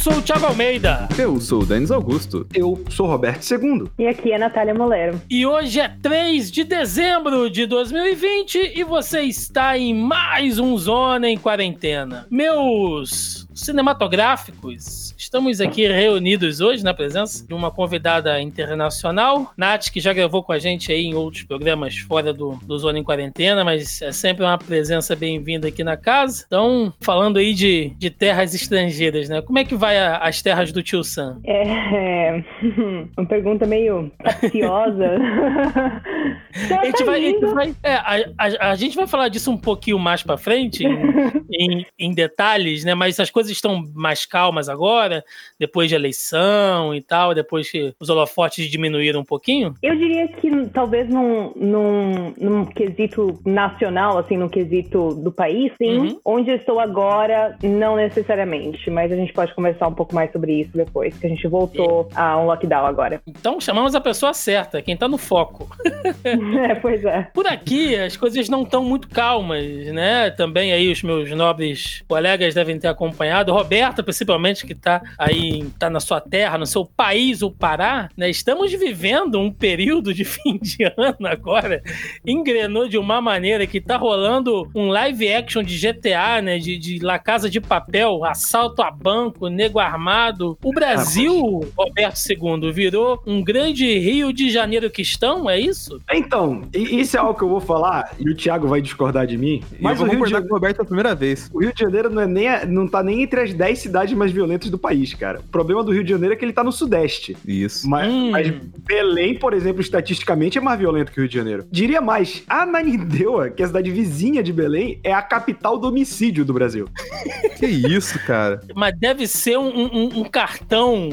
sou o Thiago Almeida. Eu sou o Denis Augusto. Eu sou o Roberto II. E aqui é a Natália Molero. E hoje é 3 de dezembro de 2020 e você está em mais um Zona em Quarentena. Meus cinematográficos, estamos aqui reunidos hoje na presença de uma convidada internacional, Nath, que já gravou com a gente aí em outros programas fora do, do Zona em Quarentena, mas é sempre uma presença bem-vinda aqui na casa. Então, falando aí de, de terras estrangeiras, né? Como é que vai a, as terras do tio Sam? É, uma pergunta meio capciosa. a gente vai, a gente vai, é, a, a, a, gente vai falar disso um pouquinho mais pra frente, em, em, em detalhes, né? Mas as coisas estão mais calmas agora, depois de eleição e tal, depois que os holofotes diminuíram um pouquinho? Eu diria que talvez num, num, num quesito nacional, assim, num quesito do país, sim. Uhum. Onde eu estou agora, não necessariamente, mas a gente pode conversar um pouco mais sobre isso depois, que a gente voltou a um lockdown agora. Então chamamos a pessoa certa, quem tá no foco. é, pois é. Por aqui as coisas não estão muito calmas, né? Também aí os meus nobres colegas devem ter acompanhado acompanhado, Roberta, principalmente, que está aí, tá na sua terra, no seu país, o Pará, né? Estamos vivendo um período de fim de ano agora, engrenou de uma maneira que tá rolando um live action de GTA, né? De, de La Casa de Papel, assalto a banco, nego armado. O Brasil, Roberto II, virou um grande Rio de Janeiro que estão, é isso? Então, isso é algo que eu vou falar, e o Thiago vai discordar de mim. Mas eu vou concordar de... com o Roberto a primeira vez. O Rio de Janeiro não, é nem, não tá nem entre as 10 cidades mais violentas do país, cara. O problema do Rio de Janeiro é que ele tá no Sudeste. Isso. Mas, hum. mas Belém, por exemplo, estatisticamente é mais violento que o Rio de Janeiro. Diria mais, Ananindeua, que é a cidade vizinha de Belém, é a capital do homicídio do Brasil. que isso, cara? Mas deve ser um, um, um cartão.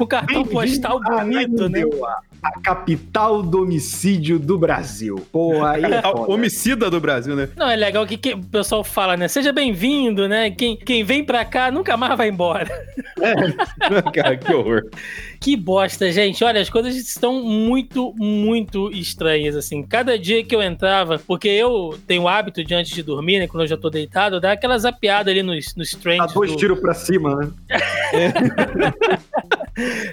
um cartão postal bonito, né? A capital do homicídio do Brasil. Pô, aí é Homicida do Brasil, né? Não, é legal que, que o pessoal fala, né? Seja bem-vindo, né? Quem, quem vem pra cá nunca mais vai embora. É, cara, que horror. Que bosta, gente. Olha, as coisas estão muito, muito estranhas, assim. Cada dia que eu entrava, porque eu tenho o hábito de antes de dormir, né? Quando eu já tô deitado, dar aquela zapiada ali nos, nos trends. Dá dois do... tiros pra cima, né?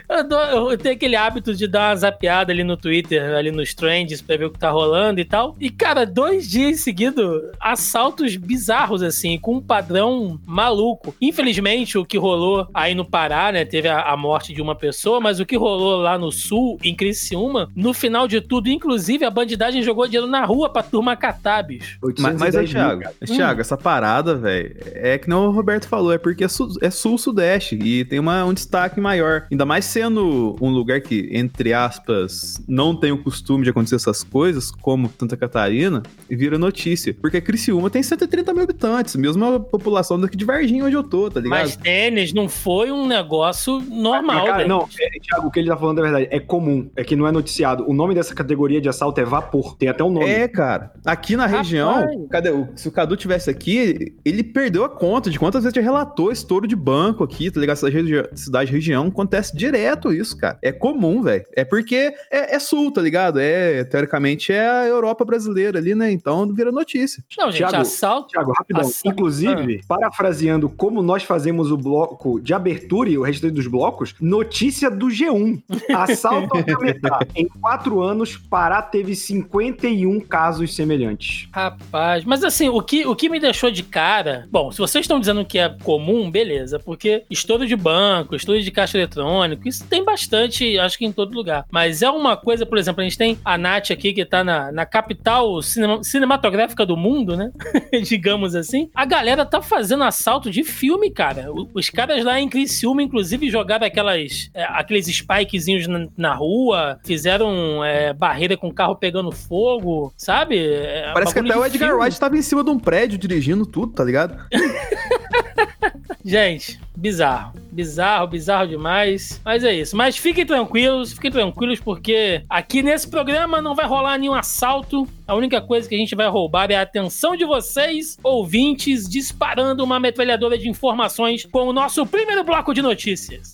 Eu, dou, eu tenho aquele hábito de dar uma zapiada piada ali no Twitter, ali nos trends, pra ver o que tá rolando e tal. E, cara, dois dias seguidos, assaltos bizarros, assim, com um padrão maluco. Infelizmente, o que rolou aí no Pará, né, teve a, a morte de uma pessoa, mas o que rolou lá no Sul, em Criciúma, no final de tudo, inclusive, a bandidagem jogou dinheiro na rua pra turma catar, bicho. Mas, mas aí, Thiago, Thiago, hum. essa parada, velho, é que não o Roberto falou, é porque é, sul, é sul-sudeste e tem uma, um destaque maior. Ainda mais sendo um lugar que, entre aspas, não tem o costume de acontecer essas coisas, como Santa Catarina, e vira notícia. Porque Criciúma tem 130 mil habitantes, mesmo a população daqui de Varginha onde eu tô, tá ligado? Mas tênis não foi um negócio normal, cara, Não, é, Thiago, o que ele tá falando é verdade. É comum, é que não é noticiado. O nome dessa categoria de assalto é vapor. Tem até um nome. É, cara. Aqui na Rapaz. região, cadê, se o Cadu tivesse aqui, ele perdeu a conta de quantas vezes já relatou estouro de banco aqui, tá ligado? Cidade, cidade região, acontece direto isso, cara. É comum, velho. É porque é, é, sul, tá ligado? É, teoricamente, é a Europa brasileira ali, né? Então vira notícia. Não, gente, Thiago, assalto. Thiago, rapidão. Assalto. Inclusive, ah. parafraseando como nós fazemos o bloco de abertura e o resto dos blocos, notícia do G1. Assalto ao em quatro anos, Pará teve 51 casos semelhantes. Rapaz, mas assim, o que, o que me deixou de cara. Bom, se vocês estão dizendo que é comum, beleza, porque estouro de banco, estouro de caixa eletrônico, isso tem bastante, acho que em todo lugar. Mas é uma coisa, por exemplo, a gente tem a Nath aqui, que tá na, na capital cinema, cinematográfica do mundo, né? Digamos assim. A galera tá fazendo assalto de filme, cara. Os caras lá em Criciúma, inclusive, jogaram aquelas, é, aqueles spikezinhos na, na rua, fizeram é, barreira com carro pegando fogo, sabe? É, Parece que até o Edgar filme. Wright tava em cima de um prédio dirigindo tudo, tá ligado? Gente, bizarro. Bizarro, bizarro demais. Mas é isso. Mas fiquem tranquilos, fiquem tranquilos, porque aqui nesse programa não vai rolar nenhum assalto. A única coisa que a gente vai roubar é a atenção de vocês, ouvintes, disparando uma metralhadora de informações com o nosso primeiro bloco de notícias.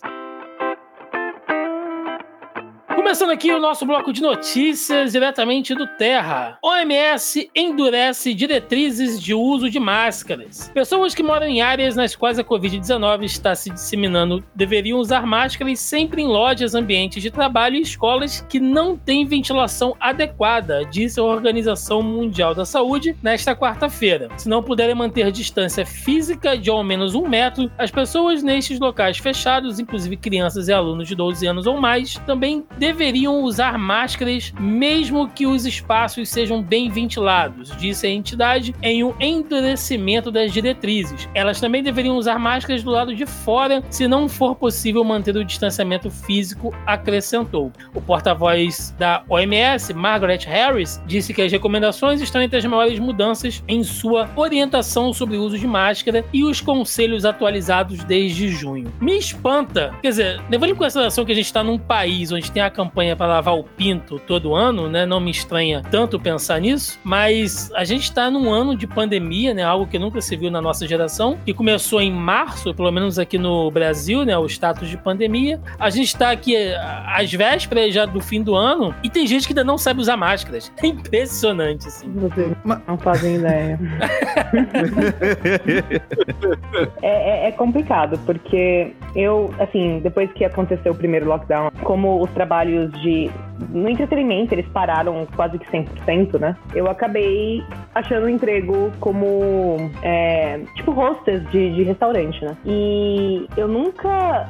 Começando aqui o nosso bloco de notícias diretamente do Terra. OMS endurece diretrizes de uso de máscaras. Pessoas que moram em áreas nas quais a Covid-19 está se disseminando deveriam usar máscaras sempre em lojas, ambientes de trabalho e escolas que não têm ventilação adequada, disse a Organização Mundial da Saúde nesta quarta-feira. Se não puderem manter distância física de ao menos um metro, as pessoas nestes locais fechados, inclusive crianças e alunos de 12 anos ou mais, também deveriam usar máscaras mesmo que os espaços sejam bem ventilados, disse a entidade em um endurecimento das diretrizes. Elas também deveriam usar máscaras do lado de fora se não for possível manter o distanciamento físico, acrescentou. O porta-voz da OMS, Margaret Harris, disse que as recomendações estão entre as maiores mudanças em sua orientação sobre o uso de máscara e os conselhos atualizados desde junho. Me espanta, quer dizer, levando em consideração que a gente está num país onde tem a campanha para lavar o pinto todo ano, né? Não me estranha tanto pensar nisso, mas a gente está num ano de pandemia, né? Algo que nunca se viu na nossa geração, que começou em março, pelo menos aqui no Brasil, né? O status de pandemia. A gente está aqui às vésperas já do fim do ano e tem gente que ainda não sabe usar máscaras. É impressionante, assim. Não fazem ideia. é, é, é complicado, porque eu, assim, depois que aconteceu o primeiro lockdown, como os trabalhos de no entretenimento eles pararam quase que 100%, né? Eu acabei achando um emprego como, é, tipo, hostess de, de restaurante, né? E eu nunca.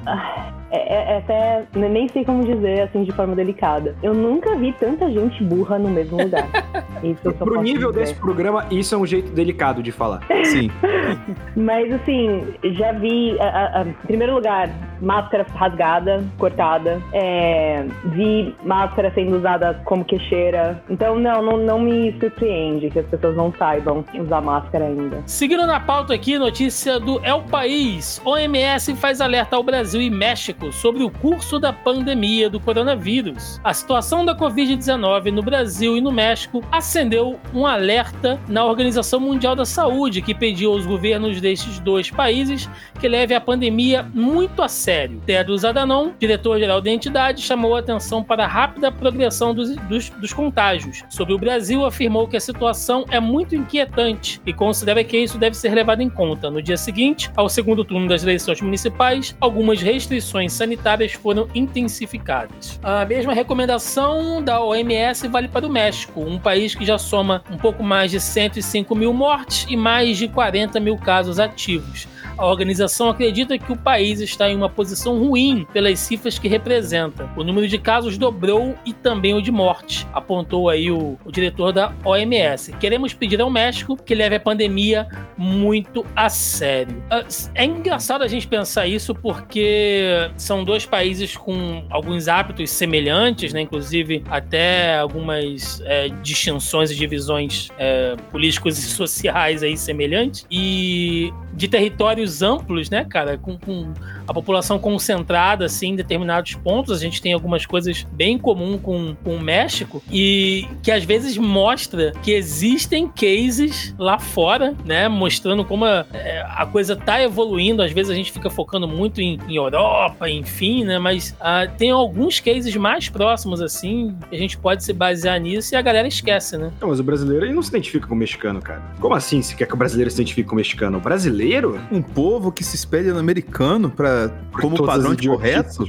É, é, é, até nem sei como dizer assim de forma delicada. Eu nunca vi tanta gente burra no mesmo lugar. Isso Pro nível dizer. desse programa, isso é um jeito delicado de falar. Sim. Mas assim, já vi, a, a, a, em primeiro lugar, máscara rasgada, cortada. É, vi máscara sendo usada como queixeira. Então, não, não, não me surpreende que as pessoas não saibam usar máscara ainda. Seguindo na pauta aqui, notícia do El País. OMS faz alerta ao Brasil e México sobre o curso da pandemia do coronavírus. A situação da Covid-19 no Brasil e no México acendeu um alerta na Organização Mundial da Saúde, que pediu aos governos destes dois países que leve a pandemia muito a sério. Tedros Adhanom, diretor-geral da entidade, chamou a atenção para a rápida progressão dos, dos, dos contágios. Sobre o Brasil, afirmou que a situação é muito inquietante e considera que isso deve ser levado em conta. No dia seguinte, ao segundo turno das eleições municipais, algumas restrições sanitárias foram intensificadas. A mesma recomendação da OMS vale para o México, um país que já soma um pouco mais de 105 mil mortes e mais de 40 mil casos ativos. A organização acredita que o país está em uma posição ruim pelas cifras que representa. O número de casos dobrou e também o de morte, apontou aí o, o diretor da OMS. Queremos pedir ao México que leve a pandemia muito a sério. Ah, é engraçado a gente pensar isso porque são dois países com alguns hábitos semelhantes, né? inclusive até algumas é, distinções e divisões é, políticos e sociais aí semelhantes, e de territórios amplos, né, cara, com, com, a população concentrada assim em determinados pontos. A gente tem algumas coisas bem comum com, com o México e que às vezes mostra que existem cases lá fora, né, mostrando como a, é, a coisa tá evoluindo. Às vezes a gente fica focando muito em, em Europa, enfim, né, mas uh, tem alguns cases mais próximos assim. A gente pode se basear nisso e a galera esquece, né? Não, mas o brasileiro ele não se identifica com o mexicano, cara. Como assim? Se quer que o brasileiro se identifique com o mexicano? O brasileiro brasileiro? Um povo que se espelha no americano para como padrão de correto?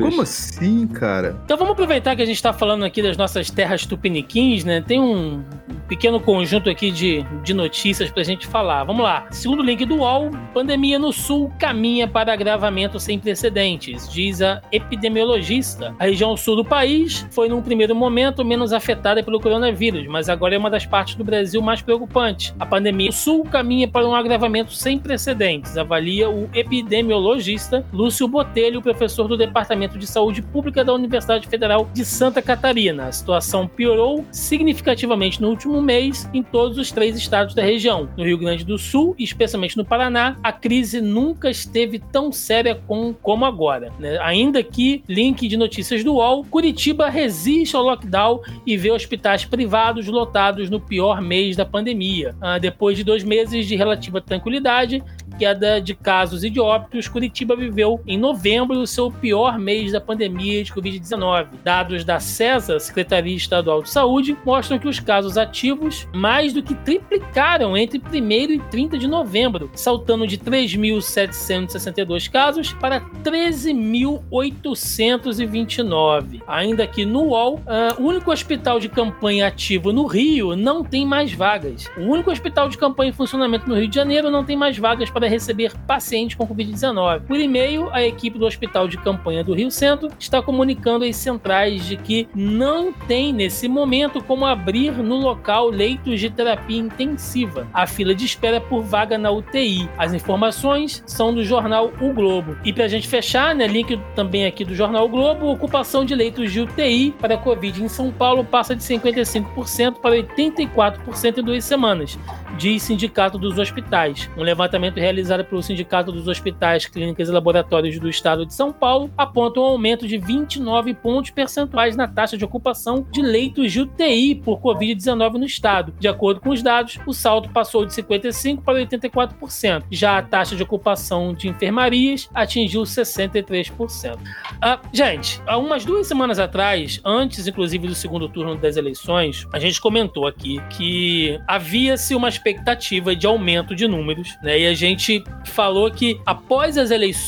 Como assim, cara? Então vamos aproveitar que a gente tá falando aqui das nossas terras tupiniquins, né? Tem um pequeno conjunto aqui de, de notícias pra gente falar. Vamos lá. Segundo o link do UOL, pandemia no sul caminha para agravamento sem precedentes, diz a epidemiologista. A região sul do país foi, num primeiro momento, menos afetada pelo coronavírus, mas agora é uma das partes do Brasil mais preocupante. A pandemia no sul caminha para um agravamento sem precedentes, avalia o epidemiologista Lúcio Botelho, professor do Departamento de Saúde Pública da Universidade Federal de Santa Catarina. A situação piorou significativamente no último mês em todos os três estados da região. No Rio Grande do Sul, especialmente no Paraná, a crise nunca esteve tão séria com, como agora. Né? Ainda que, link de notícias do UOL, Curitiba resiste ao lockdown e vê hospitais privados lotados no pior mês da pandemia. Ah, depois de dois meses de relativa tranquilidade, queda de casos e de óbitos, Curitiba viveu em novembro o seu pior mês da pandemia de Covid-19. Dados da CESA, Secretaria Estadual de Saúde, mostram que os casos ativos mais do que triplicaram entre 1 e 30 de novembro, saltando de 3.762 casos para 13.829. Ainda que no UOL, uh, o único hospital de campanha ativo no Rio não tem mais vagas. O único hospital de campanha em funcionamento no Rio de Janeiro não tem mais vagas para receber pacientes com Covid-19. Por e-mail, a equipe do Hospital de Campanha do Rio Centro está comunicando às centrais de que não tem, nesse momento, como abrir no local leitos de terapia intensiva. A fila de espera por vaga na UTI. As informações são do jornal O Globo. E para a gente fechar, né, link também aqui do jornal O Globo, ocupação de leitos de UTI para Covid em São Paulo passa de 55% para 84% em duas semanas diz Sindicato dos Hospitais. Um levantamento realizado pelo Sindicato dos Hospitais, Clínicas e Laboratórios do Estado de São Paulo aponta um aumento de 29 pontos percentuais na taxa de ocupação de leitos de UTI por Covid-19 no estado. De acordo com os dados, o saldo passou de 55% para 84%. Já a taxa de ocupação de enfermarias atingiu 63%. Ah, gente, há umas duas semanas atrás, antes inclusive do segundo turno das eleições, a gente comentou aqui que havia-se uma expectativa de aumento de números, né? E a gente falou que após as eleições,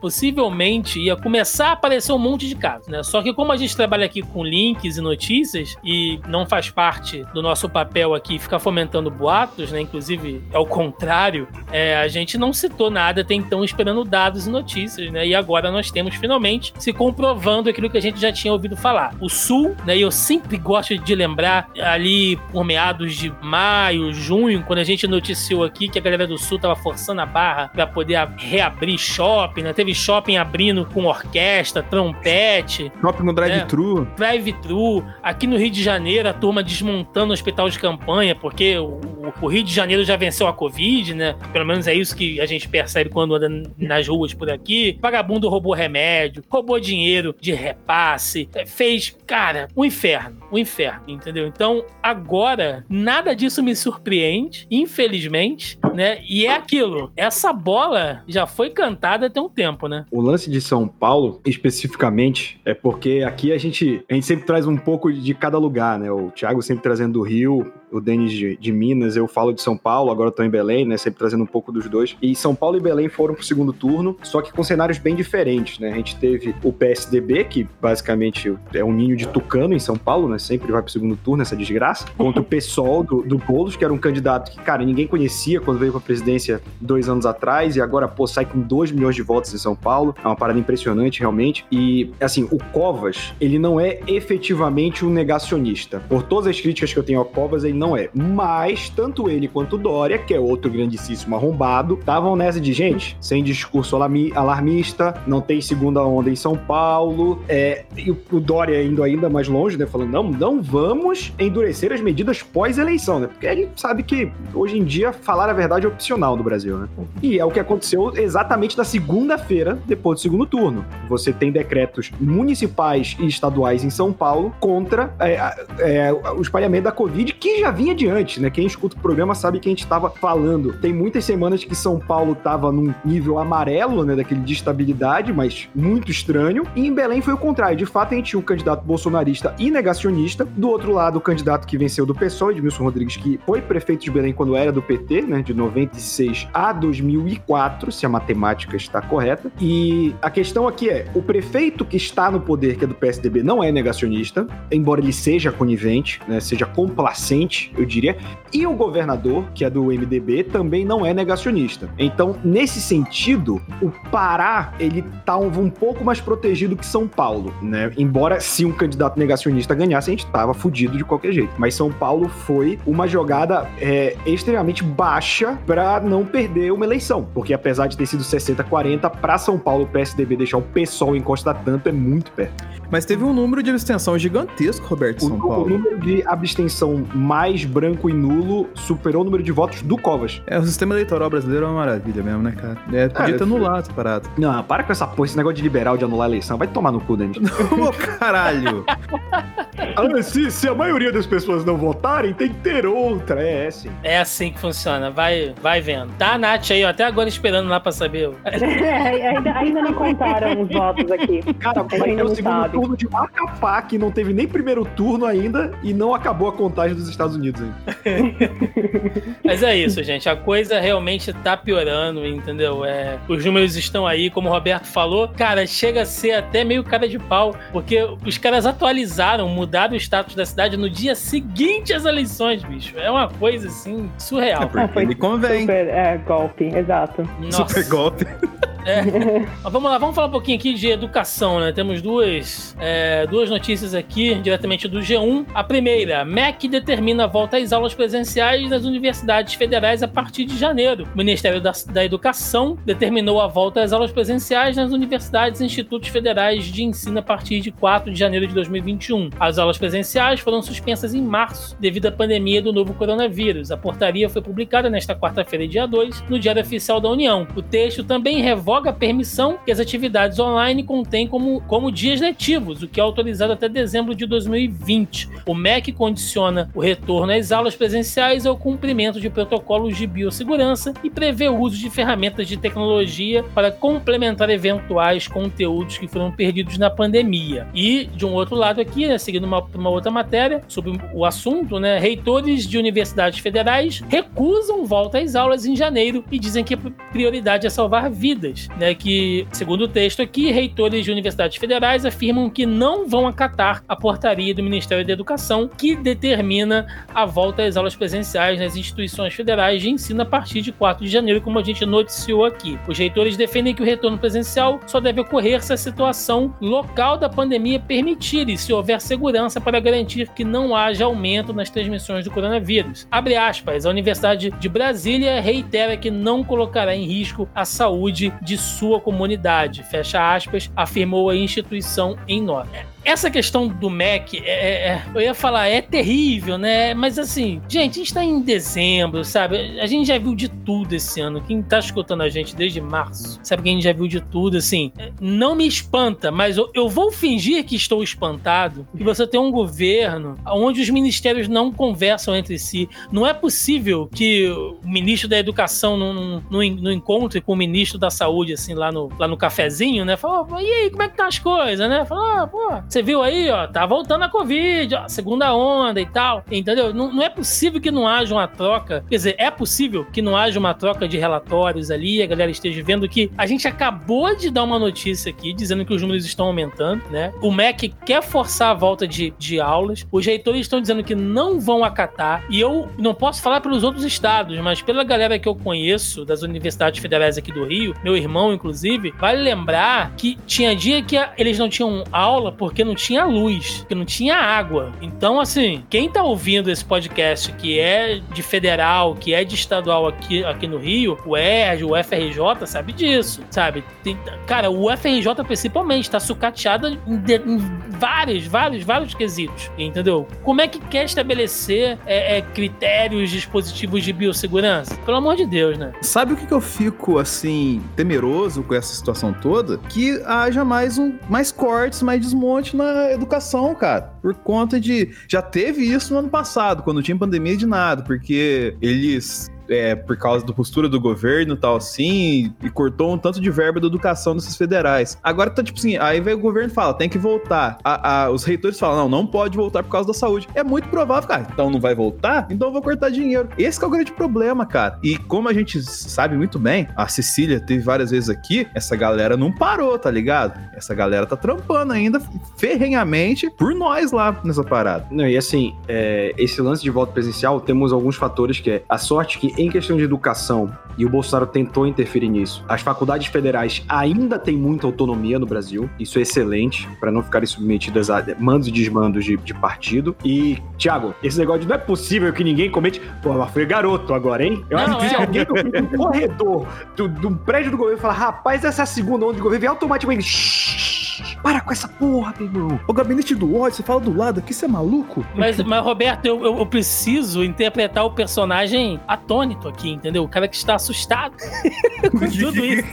possivelmente ia começar a aparecer um monte de casos, né? Só que como a gente trabalha aqui com links e notícias e não faz parte do nosso papel aqui ficar fomentando boatos, né? Inclusive é o contrário, é, a gente não citou nada até então esperando dados e notícias, né? E agora nós temos finalmente se comprovando aquilo que a gente já tinha ouvido falar. O Sul, né? E eu sempre gosto de lembrar ali por meados de maio, junho, quando a gente noticiou aqui que a galera do Sul tava forçando a barra para poder reabrir shopping, né? Teve shopping abrindo com orquestra, trompete. Shopping no drive-thru. Né? Drive-thru. Aqui no Rio de Janeiro, a turma desmontando o hospital de campanha, porque o, o, Rio de Janeiro já venceu a Covid, né? Pelo menos é isso que a gente percebe quando anda nas ruas por aqui. Vagabundo roubou remédio, roubou dinheiro de repasse, é, fez, cara, um inferno, um inferno, entendeu? Então, agora, nada disso me surpreende infelizmente, né? E é aquilo. Essa bola já foi cantada tem um tempo, né? O lance de São Paulo, especificamente, é porque aqui a gente, a gente sempre traz um pouco de cada lugar, né? O Thiago sempre trazendo do Rio, o Denis de, de, Minas, eu falo de São Paulo, agora estou em Belém, né? Sempre trazendo um pouco dos dois. E São Paulo e Belém foram pro segundo turno, só que com cenários bem diferentes, né? A gente teve o PSDB, que basicamente é um ninho de tucano em São Paulo, né? Sempre vai pro segundo turno, essa desgraça, contra o PSOL do, do Boulos, que era um candidato que, cara, ninguém conhecia quando veio pra presidência dois anos atrás, e agora, pô, sai com 2 milhões de votos em São Paulo. É uma parada impressionante, realmente. E, assim, o Covas, ele não é efetivamente um negacionista. Por todas as críticas que eu tenho ao Covas, ele não é. Mas, tanto ele quanto o Dória, que é outro grandíssimo arrombado, estavam nessa de, gente, sem discurso alarmista, não tem segunda onda em São Paulo, é, e o Dória indo ainda mais longe, né, falando, não, não vamos endurecer as medidas pós-eleição, né, porque gente sabe que, hoje em dia, falar a verdade é opcional no Brasil, né, e é o que aconteceu exatamente na segunda-feira, depois do segundo turno. Você tem decretos municipais e estaduais em São Paulo contra é, é, o espalhamento da Covid, que já vinha adiante, né? Quem escuta o programa sabe que a gente estava falando. Tem muitas semanas que São Paulo estava num nível amarelo, né? Daquele de estabilidade, mas muito estranho. E em Belém foi o contrário. De fato, a gente tinha um candidato bolsonarista e negacionista. Do outro lado, o candidato que venceu do PSOL, Edmilson Rodrigues, que foi prefeito de Belém quando era do PT, né? De 96 a 2004, se a matemática está correta. E a questão aqui é: o prefeito que está no poder, que é do PSDB, não é negacionista, embora ele seja conivente, né? Seja complacente eu diria. E o governador, que é do MDB, também não é negacionista. Então, nesse sentido, o Pará, ele tá um, um pouco mais protegido que São Paulo, né? Embora se um candidato negacionista ganhasse, a gente tava fudido de qualquer jeito. Mas São Paulo foi uma jogada é, extremamente baixa para não perder uma eleição. Porque apesar de ter sido 60-40, para São Paulo o PSDB deixar o PSOL encostar tanto é muito perto. Mas teve um número de abstenção gigantesco, Roberto, São o, Paulo. O número de abstenção mais branco e nulo superou o número de votos do Covas. É, o sistema eleitoral brasileiro é uma maravilha mesmo, né, cara? É, podia ter anulado essa parada. Não, para com essa porra, esse negócio de liberal de anular a eleição. Vai tomar no cu, Dani. Ô, caralho! ah, se, se a maioria das pessoas não votarem, tem que ter outra. É, é assim. É assim que funciona. Vai, vai vendo. Tá a Nath aí, ó, até agora esperando lá pra saber. ainda, ainda não contaram os votos aqui. Cara, vai ter o segundo sabe. turno de Macapá, que não teve nem primeiro turno ainda e não acabou a contagem dos Estados Unidos ainda. Mas é isso, gente. A coisa realmente tá piorando, entendeu? É, os números estão aí, como o Roberto falou. Cara, chega a ser até meio cara de pau, porque os caras atualizaram, mudaram o status da cidade no dia seguinte às eleições, bicho. É uma coisa assim surreal. É porque ah, ele convém. Super é, golpe, exato. Nossa. Super golpe. É. Mas vamos lá, vamos falar um pouquinho aqui de educação, né? Temos duas, é, duas notícias aqui, diretamente do G1. A primeira, MEC determina a volta às aulas presenciais das universidades federais a partir de janeiro. O Ministério da, da Educação determinou a volta às aulas presenciais nas universidades e institutos federais de ensino a partir de 4 de janeiro de 2021. As aulas presenciais foram suspensas em março devido à pandemia do novo coronavírus. A portaria foi publicada nesta quarta-feira, dia 2, no Diário Oficial da União. O texto também revoga revoga a permissão que as atividades online contêm como, como dias letivos, o que é autorizado até dezembro de 2020. O MEC condiciona o retorno às aulas presenciais ao cumprimento de protocolos de biossegurança e prevê o uso de ferramentas de tecnologia para complementar eventuais conteúdos que foram perdidos na pandemia. E, de um outro lado aqui, né, seguindo uma, uma outra matéria sobre o assunto, né, reitores de universidades federais recusam volta às aulas em janeiro e dizem que a prioridade é salvar vidas né, que, segundo o texto aqui, reitores de universidades federais afirmam que não vão acatar a portaria do Ministério da Educação que determina a volta às aulas presenciais nas instituições federais de ensino a partir de 4 de janeiro, como a gente noticiou aqui. Os reitores defendem que o retorno presencial só deve ocorrer se a situação local da pandemia permitir e se houver segurança para garantir que não haja aumento nas transmissões do coronavírus. Abre aspas, a Universidade de Brasília reitera que não colocará em risco a saúde de sua comunidade, fecha aspas, afirmou a instituição em nota essa questão do Mac, é, é, é, eu ia falar, é terrível, né? Mas assim, gente, a gente tá em dezembro, sabe? A gente já viu de tudo esse ano. Quem tá escutando a gente desde março, sabe que a gente já viu de tudo, assim. Não me espanta, mas eu, eu vou fingir que estou espantado que você tem um governo onde os ministérios não conversam entre si. Não é possível que o ministro da Educação não, não, não encontre com o ministro da Saúde, assim, lá no, lá no cafezinho, né? Fala, e aí, como é que tá as coisas, né? Fala, ah, pô, você viu aí, ó, tá voltando a Covid, ó, segunda onda e tal. Entendeu? Não, não, é possível que não haja uma troca. Quer dizer, é possível que não haja uma troca de relatórios ali, a galera esteja vendo que a gente acabou de dar uma notícia aqui dizendo que os números estão aumentando, né? O MEC quer forçar a volta de, de aulas, os reitores estão dizendo que não vão acatar, e eu não posso falar pelos outros estados, mas pela galera que eu conheço das universidades federais aqui do Rio, meu irmão, inclusive, vale lembrar que tinha dia que eles não tinham aula porque não tinha luz, que não tinha água. Então, assim, quem tá ouvindo esse podcast que é de federal, que é de estadual aqui, aqui no Rio, o ERJ, o FRJ, sabe disso, sabe? Tem, cara, o FRJ principalmente tá sucateado em, de, em, vários, vários, vários quesitos, entendeu? Como é que quer estabelecer é, é, critérios, dispositivos de biossegurança? Pelo amor de Deus, né? Sabe o que, que eu fico, assim, temeroso com essa situação toda? Que haja mais, um, mais cortes, mais desmonte na educação, cara. Por conta de. Já teve isso no ano passado, quando tinha pandemia de nada, porque eles é, por causa da postura do governo tal assim, e cortou um tanto de verba da educação desses federais. Agora tá tipo assim, aí vem o governo fala, tem que voltar. A, a, os reitores falam, não, não pode voltar por causa da saúde. É muito provável, cara, então não vai voltar? Então eu vou cortar dinheiro. Esse é o grande problema, cara. E como a gente sabe muito bem, a Cecília teve várias vezes aqui, essa galera não parou, tá ligado? Essa galera tá trampando ainda ferrenhamente por nós lá nessa parada. Não, e assim, é, esse lance de volta presencial, temos alguns fatores que é a sorte que em questão de educação, e o Bolsonaro tentou interferir nisso, as faculdades federais ainda têm muita autonomia no Brasil, isso é excelente, para não ficarem submetidas a mandos e desmandos de, de partido. E, Thiago, esse negócio de não é possível que ninguém comente. Pô, mas foi garoto agora, hein? Eu acho que é. se alguém do corredor do, do prédio do governo falar, rapaz, essa segunda onda de governo vem automaticamente. Para com essa porra, meu irmão. O gabinete do ódio, você fala do lado aqui, você é maluco? Mas, mas Roberto, eu, eu, eu preciso interpretar o personagem atônito aqui, entendeu? O cara que está assustado com tudo isso.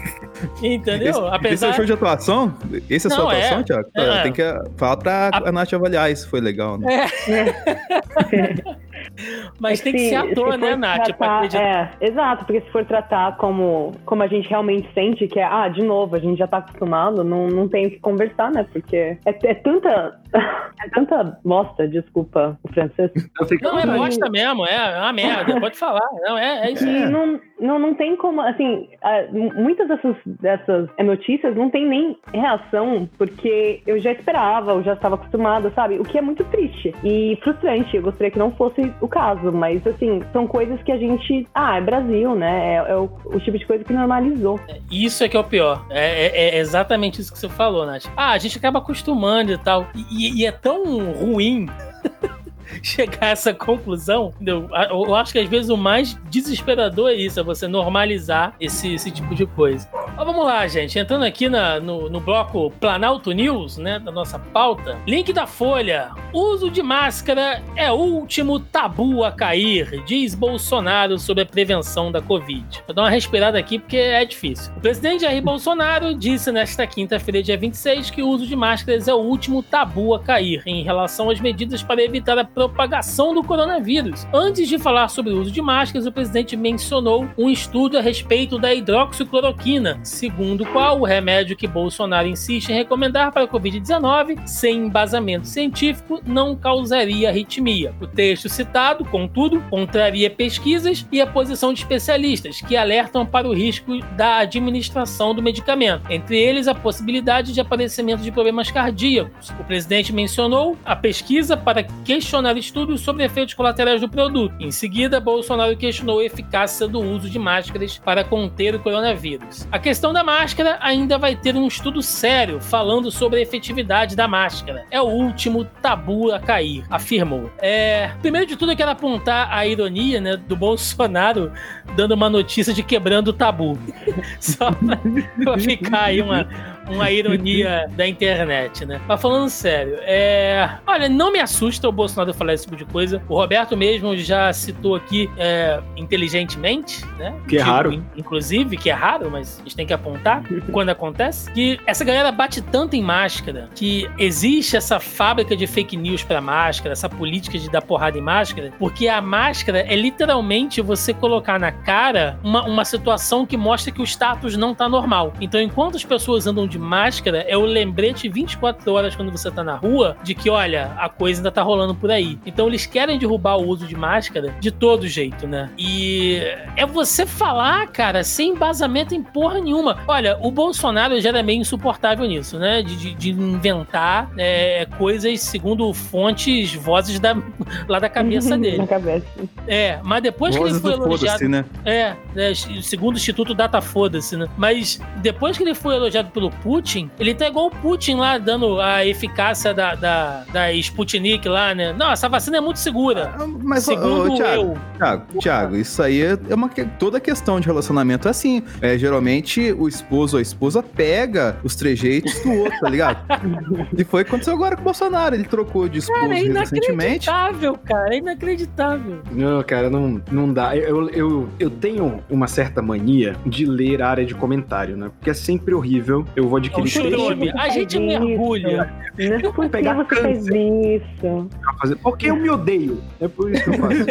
Entendeu? Esse, Apesar... esse é o show de atuação? Esse é a Não, sua é. atuação, Thiago? Tá, É. Tem que falar pra A- a Nath avaliar se foi legal, né? Mas tem que Se- ser ator, se né, Nath? Pra tratar- é, exato, porque se for tratar como, como a gente realmente sente, que é, ah, de novo, a gente já tá acostumado, não, não tem o que conversar, né? Porque é, é tanta. É tanta bosta, desculpa o francês. Não, é bosta mesmo, é uma merda, pode falar. Não, é, é isso. não, não, não tem como, assim, muitas dessas, dessas notícias não tem nem reação, porque eu já esperava, eu já estava acostumada, sabe? O que é muito triste e frustrante. Eu gostaria que não fosse o caso, mas, assim, são coisas que a gente. Ah, é Brasil, né? É, é o, o tipo de coisa que normalizou. Isso é que é o pior. É, é- é exatamente isso que você falou, Nath. Ah, a gente acaba acostumando e tal. E, e é tão ruim. Chegar a essa conclusão, entendeu? Eu acho que às vezes o mais desesperador é isso, é você normalizar esse, esse tipo de coisa. Mas vamos lá, gente. Entrando aqui na- no, no bloco Planalto News, né? Da nossa pauta. Link da Folha. Uso de máscara é o último tabu a cair, diz Bolsonaro sobre a prevenção da Covid. Vou dar uma respirada aqui porque é difícil. O presidente Jair Bolsonaro disse nesta quinta-feira, dia 26, que o uso de máscaras é o último tabu a cair em relação às medidas para evitar a propagação do coronavírus. Antes de falar sobre o uso de máscaras, o presidente mencionou um estudo a respeito da hidroxicloroquina, segundo o qual o remédio que Bolsonaro insiste em recomendar para a Covid-19, sem embasamento científico, não causaria arritmia. O texto citado, contudo, contraria pesquisas e a posição de especialistas que alertam para o risco da administração do medicamento, entre eles a possibilidade de aparecimento de problemas cardíacos. O presidente mencionou a pesquisa para questionar estudos sobre efeitos colaterais do produto. Em seguida, Bolsonaro questionou a eficácia do uso de máscaras para conter o coronavírus. A questão da máscara ainda vai ter um estudo sério falando sobre a efetividade da máscara. É o último tabu a cair, afirmou. É, primeiro de tudo, eu quero apontar a ironia né, do Bolsonaro dando uma notícia de quebrando o tabu. Só pra, pra ficar aí uma, uma ironia da internet, né? Mas falando sério, é... olha, não me assusta o Bolsonaro falar esse tipo de coisa. O Roberto mesmo já citou aqui é, inteligentemente, né? Que é raro. in- Inclusive, que é raro, mas a gente tem que apontar quando acontece, que essa galera bate tanto em máscara que existe essa fábrica de fake news pra máscara, essa política de dar porrada em máscara, porque a máscara é literalmente você colocar na cara uma, uma situação que mostra que o status não tá normal. Então, enquanto as pessoas andam de máscara, é o lembrete 24 horas quando você tá na rua de que, olha, a coisa ainda tá rolando por aí. Então, eles querem derrubar o uso de máscara de todo jeito, né? E é você falar, cara, sem embasamento em porra nenhuma. Olha, o Bolsonaro já era meio insuportável nisso, né? De, de- de inventar é, coisas segundo fontes, vozes da, lá da cabeça dele. Na cabeça. É, mas depois que ele Vozes foi elogiado. né? É, né, segundo o Instituto Data Foda-se, né? Mas depois que ele foi elogiado pelo Putin, ele tá igual o Putin lá, dando a eficácia da, da, da Sputnik lá, né? Não, essa vacina é muito segura. Ah, Mas, ô, Segundo ô, Thiago, eu. Thiago, Thiago, isso aí é uma que- toda questão de relacionamento é assim. É, geralmente o esposo ou a esposa pega os trejeitos do outro, tá ligado? e foi o que aconteceu agora com o Bolsonaro. Ele trocou de esposo Cara, é recentemente. inacreditável, cara. É inacreditável. Não, cara, não, não dá. Eu, eu, eu tenho uma certa mania de ler a área de comentário, né? Porque é sempre horrível. Eu vou É um adquirir churume. texto A gente mergulha. Mas por que pegar você câncer. isso? Porque eu me odeio. É por isso que eu faço.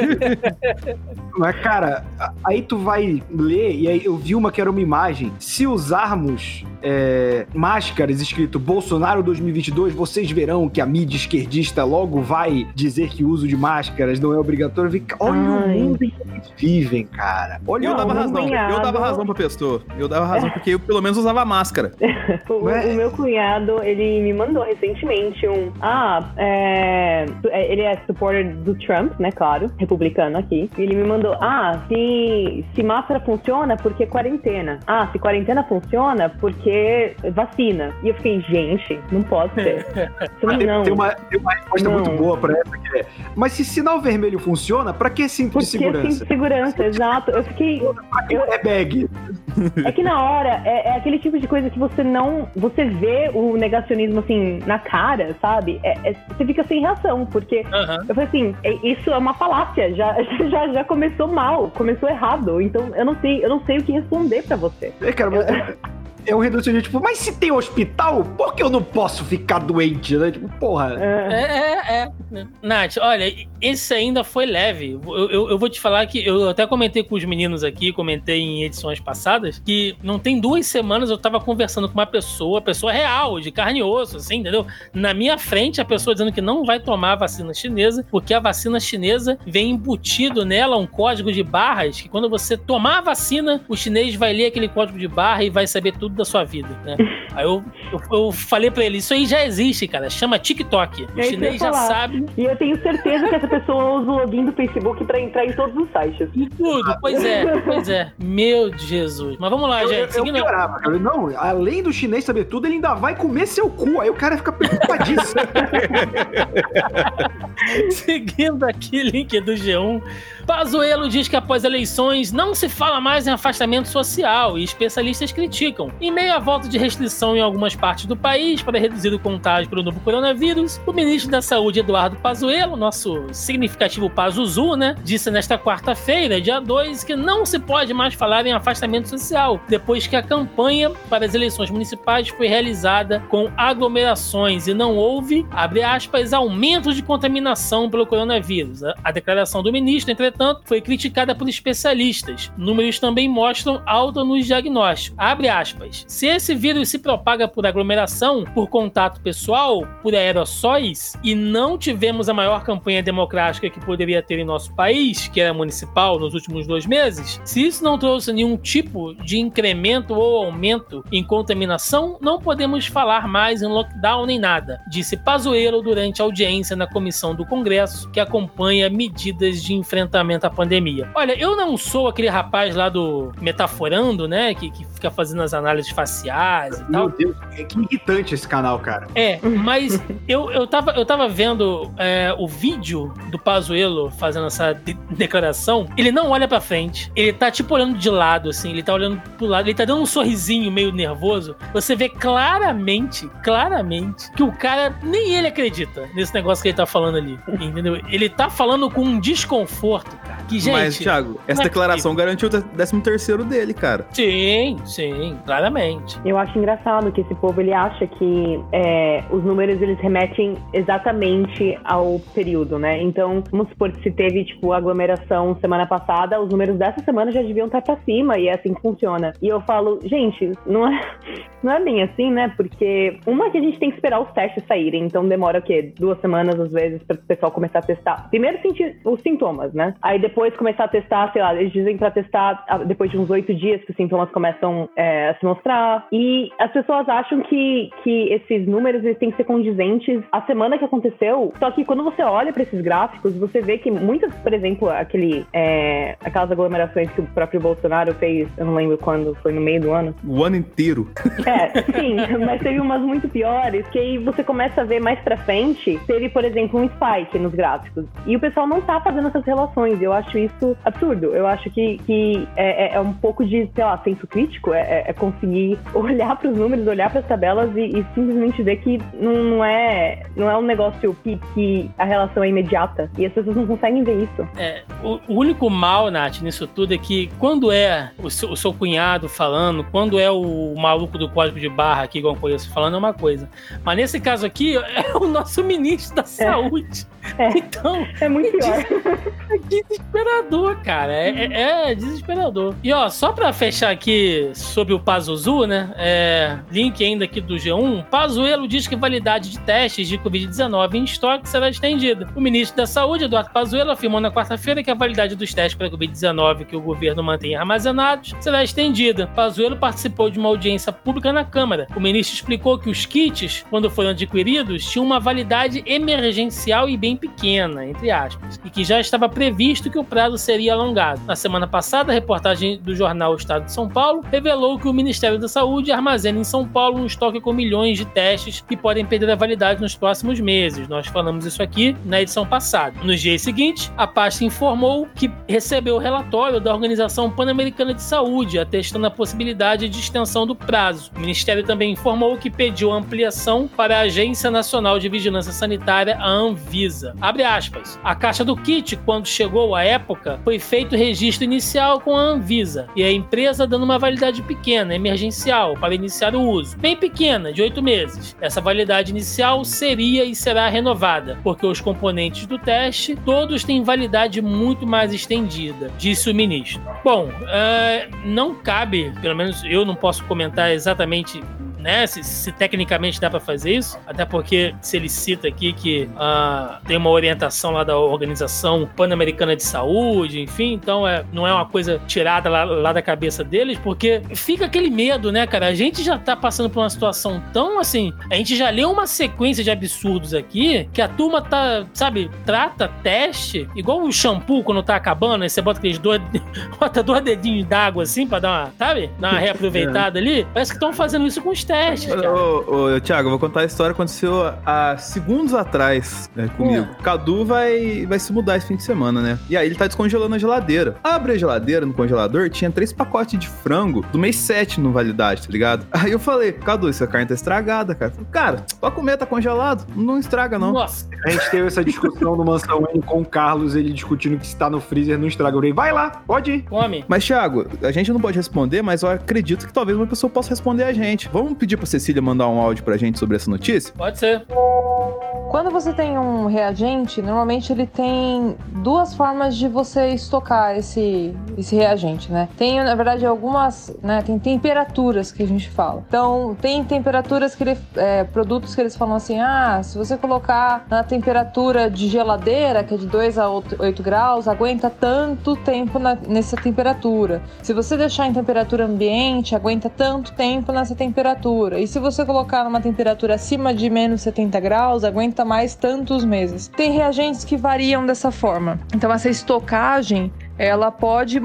Mas, cara, aí tu vai ler, e aí eu vi uma que era uma imagem. Se usarmos é, máscaras escrito Bolsonaro 2022, vocês verão que a mídia esquerdista logo vai dizer que o uso de máscaras não é obrigatório. Olha o Ai. mundo em que eles vivem, cara. Olha Eu o dava razão, eu dava razão pra pessoa. Eu dava razão porque eu pelo menos usava máscara. O, Ué? o meu cunhado, ele me mandou recentemente um. Ah, é, ele é supporter do Trump, né? Claro, republicano aqui. E ele me mandou: Ah, se, se máscara funciona, porque quarentena. Ah, se quarentena funciona, porque vacina. E eu fiquei, gente, não pode ser. Mas tem, não. tem uma, tem uma resposta Não. muito boa pra essa que é. Mas se sinal vermelho funciona, pra que cinto de que segurança? assim, segurança? Exato. Eu fiquei. Pra que airbag? É que na hora, é, é aquele tipo de coisa que você não Então, você vê o negacionismo assim na cara, sabe? É, é, você fica sem reação, porque uhum. eu falei assim, é, isso é uma falácia, já, já, já começou mal, começou errado. Então, eu não sei, eu não sei o que responder para você. É, cara, é um redução tipo, mas se tem hospital, por que eu não posso ficar doente, né? Tipo, porra. É, é, é. é. Nath, olha, esse ainda foi leve. Eu, eu, eu, vou te falar que eu até comentei com os meninos aqui, comentei em edições passadas, que não tem duas semanas eu tava conversando com uma pessoa, pessoa real, de carne e osso, assim, entendeu? Na minha frente, a pessoa dizendo que não vai tomar a vacina chinesa, porque a vacina chinesa vem embutido nela um código de barras, que quando você tomar a vacina, o chinês vai ler aquele código de barra e vai saber tudo da sua vida, né? aí eu, eu, eu, falei pra ele, isso aí já existe, cara, chama TikTok. O é chinês já sabe. E eu tenho certeza que essa pessoa usa o login do Facebook pra entrar em todos os sites. E tudo, pois é, pois é. Meu Jesus. Mas vamos lá, eu, gente. Eu, eu piorava, cara. Não, além do chinês saber tudo, ele ainda vai comer seu cu. Aí o cara fica preocupadíssimo. Seguindo aqui, link do G1. Pazuello diz que após eleições não se fala mais em afastamento social e especialistas criticam. Em meio à volta de restrição em algumas partes do país para reduzir o contágio pelo novo coronavírus, o ministro da Saúde, Eduardo Pazuello, nosso significativo Pazuzu, né, disse nesta quarta-feira, dia 2, que não se pode mais falar em afastamento social, depois que a campanha para as eleições municipais foi realizada com aglomerações e não houve, abre aspas, aumento de contaminação pelo coronavírus. A declaração do ministro, entretanto, foi criticada por especialistas. Números também mostram alta nos diagnósticos. Abre aspas. Se esse vírus se propaga por aglomeração, por contato pessoal, por aerossóis, e não tivemos a maior campanha democrática que poderia ter em nosso país, que era municipal, nos últimos dois meses, se isso não trouxe nenhum tipo de incremento ou aumento em contaminação, não podemos falar mais em lockdown nem nada, disse Pazuello durante a audiência na comissão do Congresso que acompanha medidas de enfrentamento à pandemia. Olha, eu não sou aquele rapaz lá do Metaforando, né? Que, que fica fazendo as análises faciais e Meu tal. Deus, é que irritante esse canal, cara. É, mas eu, eu, tava, eu tava vendo é, o vídeo do Pazuello fazendo essa de declaração. Ele não olha pra frente. Ele tá tipo olhando de lado, assim. Ele tá olhando pro lado. Ele tá dando um sorrisinho meio nervoso. Você vê claramente, claramente, que o cara, nem ele acredita nesse negócio que ele tá falando ali. Entendeu? Ele tá falando com um desconforto cara. Que, gente, Mas, Thiago, essa é declaração é garantiu o 13 terceiro dele, cara. Sim, sim, claramente. Eu acho engraçado que esse povo, ele acha que é, os números, eles remetem exatamente ao período, né? Então, vamos supor que se teve, tipo, aglomeração semana passada, os números dessa semana já deviam estar pra cima, e é assim que funciona. E eu falo, gente, não é, não é bem assim, né? Porque uma que a gente tem que esperar os testes saírem, então demora o quê? Duas semanas, às vezes, para o pessoal começar a testar. Primeiro sentir os sintomas, né? Aí depois começar a testar, sei lá, eles dizem para testar depois de uns oito dias que os sintomas começam é, a se mostrar. E as pessoas acham que, que esses números eles têm que ser condizentes à semana que aconteceu. Só que quando você olha para esses gráficos, você vê que muitas, por exemplo, aquele, é, aquelas aglomerações que o próprio Bolsonaro fez, eu não lembro quando, foi no meio do ano. O ano inteiro. É, sim, mas teve umas muito piores, que aí você começa a ver mais pra frente, teve, por exemplo, um spike nos gráficos. E o pessoal não tá fazendo essas relações. Eu acho isso absurdo. Eu acho que, que é, é, é um pouco de, sei lá, senso crítico, é, é, é conseguir olhar para os números, olhar para as tabelas e, e, simplesmente ver que não, não, é, não é um negócio que, que a relação é imediata. E as pessoas não conseguem ver isso. É, o, o único mal, Nath, nisso tudo é que quando é o seu, o seu cunhado falando, quando é o maluco do código de barra aqui, igual eu conheço, falando, é uma coisa. Mas nesse caso aqui, é o nosso ministro da é. Saúde. É. Então. É muito pior. É desesperador, cara. É, é, é, desesperador. E ó, só pra fechar aqui sobre o Pazuzu, né? É, link ainda aqui do G1. Pazuello diz que validade de testes de Covid-19 em estoque será estendida. O ministro da Saúde, Eduardo Pazuello, afirmou na quarta-feira que a validade dos testes para Covid-19 que o governo mantém armazenados será estendida. Pazuello participou de uma audiência pública na Câmara. O ministro explicou que os kits, quando foram adquiridos, tinham uma validade emergencial e bem pequena, entre aspas, e que já estava previsto que o prazo seria alongado. Na semana passada, a reportagem do jornal Estado de São Paulo revelou que o Ministério da Saúde armazena em São Paulo um estoque com milhões de testes que podem perder a validade nos próximos meses. Nós falamos isso aqui na edição passada. Nos dias seguintes, a pasta informou que recebeu o relatório da Organização Pan-Americana de Saúde, atestando a possibilidade de extensão do prazo. O Ministério também informou que pediu ampliação para a Agência Nacional de Vigilância Sanitária, a Anvisa. Abre aspas. A caixa do kit, quando chegou à época, foi feito registro inicial com a Anvisa e a empresa dando uma validade pequena, emergencial, para iniciar o uso. Bem pequena, de oito meses. Essa validade inicial seria e será renovada, porque os componentes do teste todos têm validade muito mais estendida, disse o ministro. Bom, uh, não cabe, pelo menos eu não posso comentar exatamente né? Se, se tecnicamente dá para fazer isso, até porque se ele cita aqui que uh, tem uma orientação lá da Organização Pan-Americana de Saúde, enfim, então é, não é uma coisa tirada lá, lá, da cabeça deles, porque fica aquele medo, né, cara? A gente já tá passando por uma situação tão assim, a gente já leu uma sequência de absurdos aqui que a turma tá, sabe, trata teste igual o shampoo quando tá acabando, aí você bota aqueles dois, bota dois dedinhos d'água assim pra dar uma, sabe, dar uma reaproveitada é. ali. Parece que estão fazendo isso com os testes testes, cara. Ô, ô, Thiago, eu vou contar a história que aconteceu há segundos atrás né, comigo. Hum. Cadu vai, vai se mudar esse fim de semana, né? E aí ele tá descongelando a geladeira. Abre a geladeira no congelador, tinha três pacotes de frango do mês 7 no validade, tá ligado? Aí eu falei, Cadu, essa carne tá estragada, cara. Cara, pode comer, tá congelado. Não estraga, não. Nossa. A gente teve essa discussão no Mansão N com o Carlos, ele discutindo que se tá no freezer não estraga. Eu falei, vai lá, pode ir. Come. Mas, Thiago, a gente não pode responder, mas eu acredito que talvez uma pessoa possa responder a gente. Vamos pedir pra Cecília mandar um áudio pra gente sobre essa notícia? Pode ser. Quando você tem um reagente, normalmente ele tem duas formas de você estocar esse, esse reagente, né? Tem, na verdade, algumas, né? Tem temperaturas que a gente fala. Então, tem temperaturas que ele, é, produtos que eles falam assim, ah, se você colocar na temperatura de geladeira, que é de 2 a 8 graus, aguenta tanto tempo na, nessa temperatura. Se você deixar em temperatura ambiente, aguenta tanto tempo nessa temperatura. E se você colocar numa temperatura acima de menos 70 graus, aguenta mais tantos meses. Tem reagentes que variam dessa forma. Então essa estocagem ela pode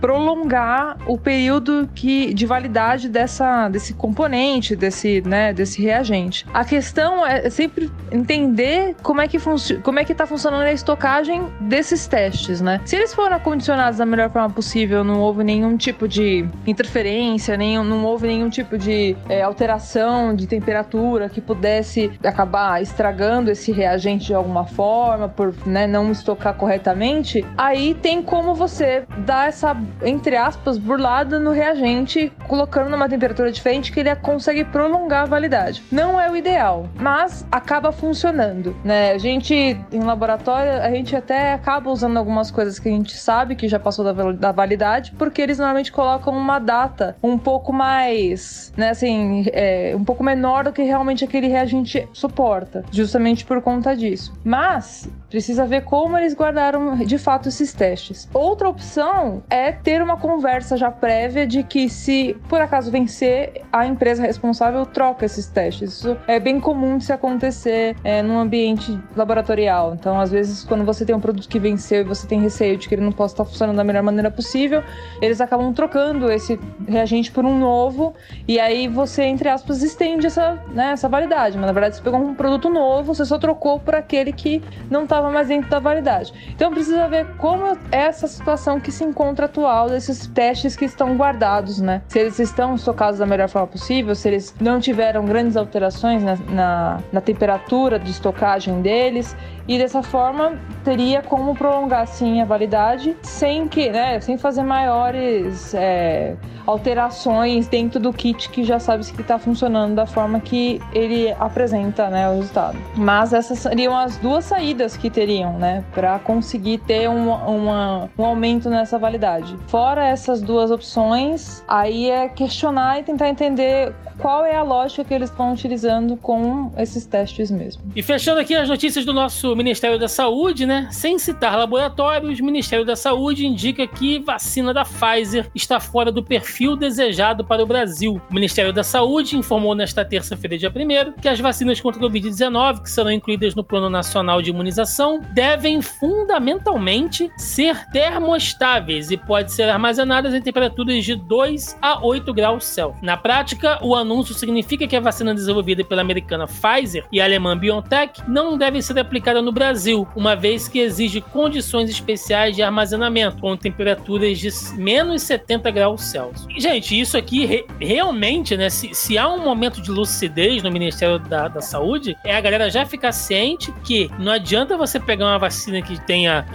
prolongar o período que, de validade dessa, desse componente, desse, né, desse reagente. A questão é sempre entender como é que como é que está funcionando a estocagem desses testes, né? Se eles foram acondicionados da melhor forma possível, não houve nenhum tipo de interferência, nenhum, não houve nenhum tipo de é, alteração de temperatura que pudesse acabar estragando esse reagente de alguma forma por né, não estocar corretamente, aí tem como como você dá essa, entre aspas, burlada no reagente, colocando numa temperatura diferente que ele consegue prolongar a validade. Não é o ideal, mas acaba funcionando, né? A gente, em laboratório, a gente até acaba usando algumas coisas que a gente sabe que já passou da, da validade, porque eles normalmente colocam uma data um pouco mais, né, assim, é, um pouco menor do que realmente aquele reagente suporta, justamente por conta disso. Mas precisa ver como eles guardaram de fato esses testes. Outra opção é ter uma conversa já prévia de que se por acaso vencer, a empresa responsável troca esses testes. Isso é bem comum de se acontecer é, num ambiente laboratorial. Então, às vezes, quando você tem um produto que venceu e você tem receio de que ele não possa estar funcionando da melhor maneira possível, eles acabam trocando esse reagente por um novo e aí você, entre aspas, estende essa, né, essa validade. Mas na verdade, você pegou um produto novo, você só trocou por aquele que não estava mais dentro da validade. Então, precisa ver como essa situação que se encontra atual desses testes que estão guardados, né? Se eles estão estocados da melhor forma possível, se eles não tiveram grandes alterações na, na, na temperatura de estocagem deles, e dessa forma teria como prolongar sim a validade sem que, né, sem fazer maiores é, alterações dentro do kit que já sabe que está funcionando da forma que ele apresenta, né, o resultado. Mas essas seriam as duas saídas que teriam, né, para conseguir ter um, uma, um aumento nessa validade. Fora essas duas opções, aí é questionar e tentar entender qual é a lógica que eles estão utilizando com esses testes mesmo. E fechando aqui as notícias do nosso Ministério da Saúde, né? Sem citar laboratórios, o Ministério da Saúde indica que vacina da Pfizer está fora do perfil desejado para o Brasil. O Ministério da Saúde informou nesta terça-feira, dia 1 que as vacinas contra o Covid-19, que serão incluídas no Plano Nacional de Imunização, devem fundamentalmente ser termostáveis e podem ser armazenadas em temperaturas de 2 a 8 graus Celsius. Na prática, o anúncio significa que a vacina desenvolvida pela americana Pfizer e a alemã BioNTech não deve ser aplicada no Brasil, uma vez que exige condições especiais de armazenamento, com temperaturas de menos 70 graus Celsius. Gente, isso aqui re realmente, né? Se, se, há um momento de lucidez no Ministério da, da Saúde, é a galera já ficar ciente que não adianta você pegar uma vacina que tenha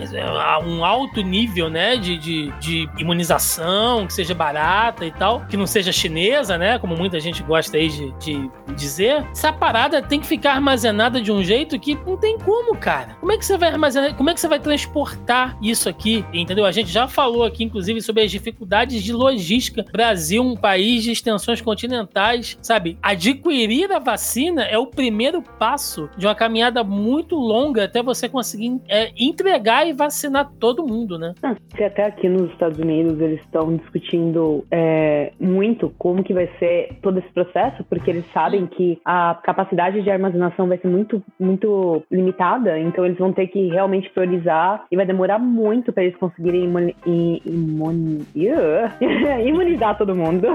um alto nível, né? De, de, de imunização, que seja barata e tal, que não seja chinesa, né? Como muita gente gosta aí de, de dizer. Essa parada tem que ficar armazenada de um jeito que não tem como, cara. Como é que você vai armazenar? Como é que você vai transportar isso aqui? Entendeu? A gente já falou aqui, inclusive, sobre as dificuldades de logística. Brasil, um país de extensões continentais, sabe? Adquirir a vacina é o primeiro passo de uma caminhada muito longa até você conseguir é, entregar e vacinar todo mundo, né? Ah, até aqui nos Estados Unidos eles estão discutindo é, muito como que vai ser todo esse processo, porque eles sabem que a capacidade de armazenação vai ser muito, muito limitada, então eles vão ter que realmente priorizar e vai demorar muito para eles conseguirem imuni imuni imunizar todo mundo.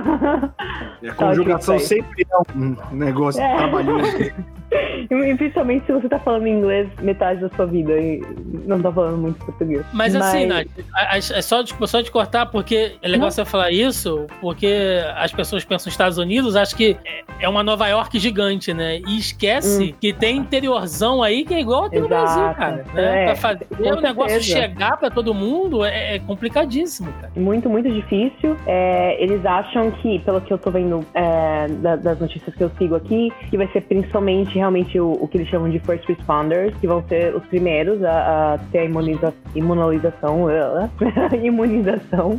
A conjugação sempre é um negócio é. trabalhoso. E principalmente se você tá falando inglês metade da sua vida e não tá falando muito português. Mas, Mas... assim, Nath, é só de, só de cortar, porque é legal não. você falar isso, porque as pessoas pensam nos Estados Unidos, acho que é uma Nova York gigante, né? E esquece hum. que tem interiorzão aí que é igual aqui Exato. no Brasil, cara. Né? É, pra fazer o negócio chegar pra todo mundo é, é, complicadíssimo, cara. Muito, muito difícil. É, eles acham que, pelo que eu tô vendo é, das notícias que eu sigo aqui, que vai ser principalmente realmente o, o, que eles chamam de first responders, que vão ser os primeiros a, a ter a imuniza, imunolização, imunização,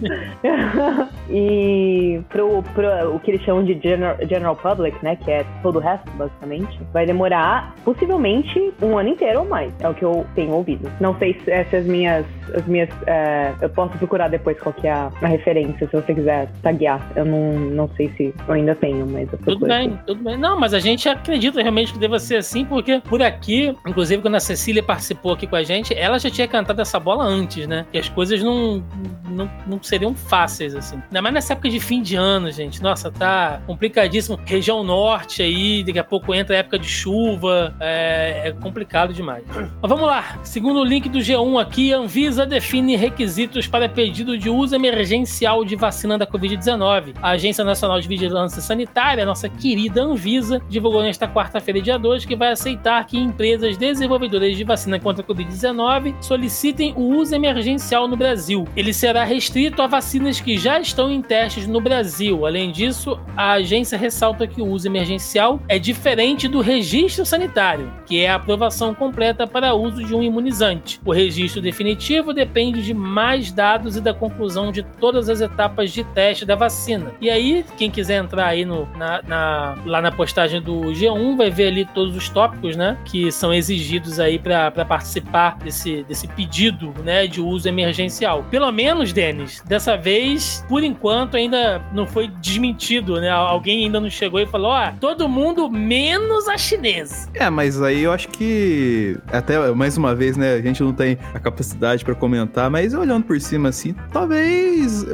e pro, pro, o que eles chamam de general, general public, né, que é todo o resto, basicamente, vai demorar possivelmente um ano inteiro ou mais, é o que eu tenho ouvido. Não sei se essas minhas, as minhas, é, eu posso procurar depois qual que é a, a, referência, se você quiser taguear. Eu não, não sei se eu ainda tenho, mas eu Tudo bem, tudo bem. Não, mas a gente acredita realmente que deva ser assim, porque por aqui, inclusive quando a Cecília participou aqui com a gente, ela já tinha cantado essa bola antes, né? E as coisas não, não, não seriam fáceis, assim. Ainda mais nessa época de fim de ano, gente. Nossa, tá complicadíssimo. Região norte aí, daqui a pouco entra a época de chuva. É, é complicado demais. Mas vamos lá. Segundo o link do G1 aqui, Anvisa define requisitos para pedido de uso emergencial de vacina da Covid-19. A Agência Nacional de Vigilância Sanitária, nossa querida Anvisa, divulgou nesta quarta-feira, dia 2, que vai aceitar que empresas desenvolvedoras de vacina contra a Covid-19 solicitem o uso emergencial no Brasil. Ele será restrito a vacinas que já estão em testes no Brasil. Além disso, a agência ressalta que o uso emergencial é diferente do registro sanitário, que é a aprovação completa para uso de um imunizante. O registro definitivo depende de mais dados e da conclusão de todas as etapas de teste da vacina. E aí, quem quiser entrar aí no, na, na, lá na postagem do G1 vai ver ali todos os tópicos, né, que são exigidos aí para participar desse, desse pedido, né, de uso emergencial. Pelo menos, Denis, dessa vez, por enquanto, ainda não foi desmentido, né? Alguém ainda não chegou e falou, ó, oh, todo mundo menos a chinesa. É, mas aí eu acho que até mais uma vez, né, a gente não tem a capacidade para comentar, mas olhando por cima assim, talvez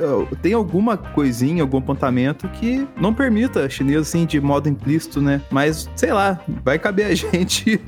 tenha alguma coisinha, algum apontamento que não permita a chinesa assim de modo implícito, né? Mas sei lá, vai caber a gente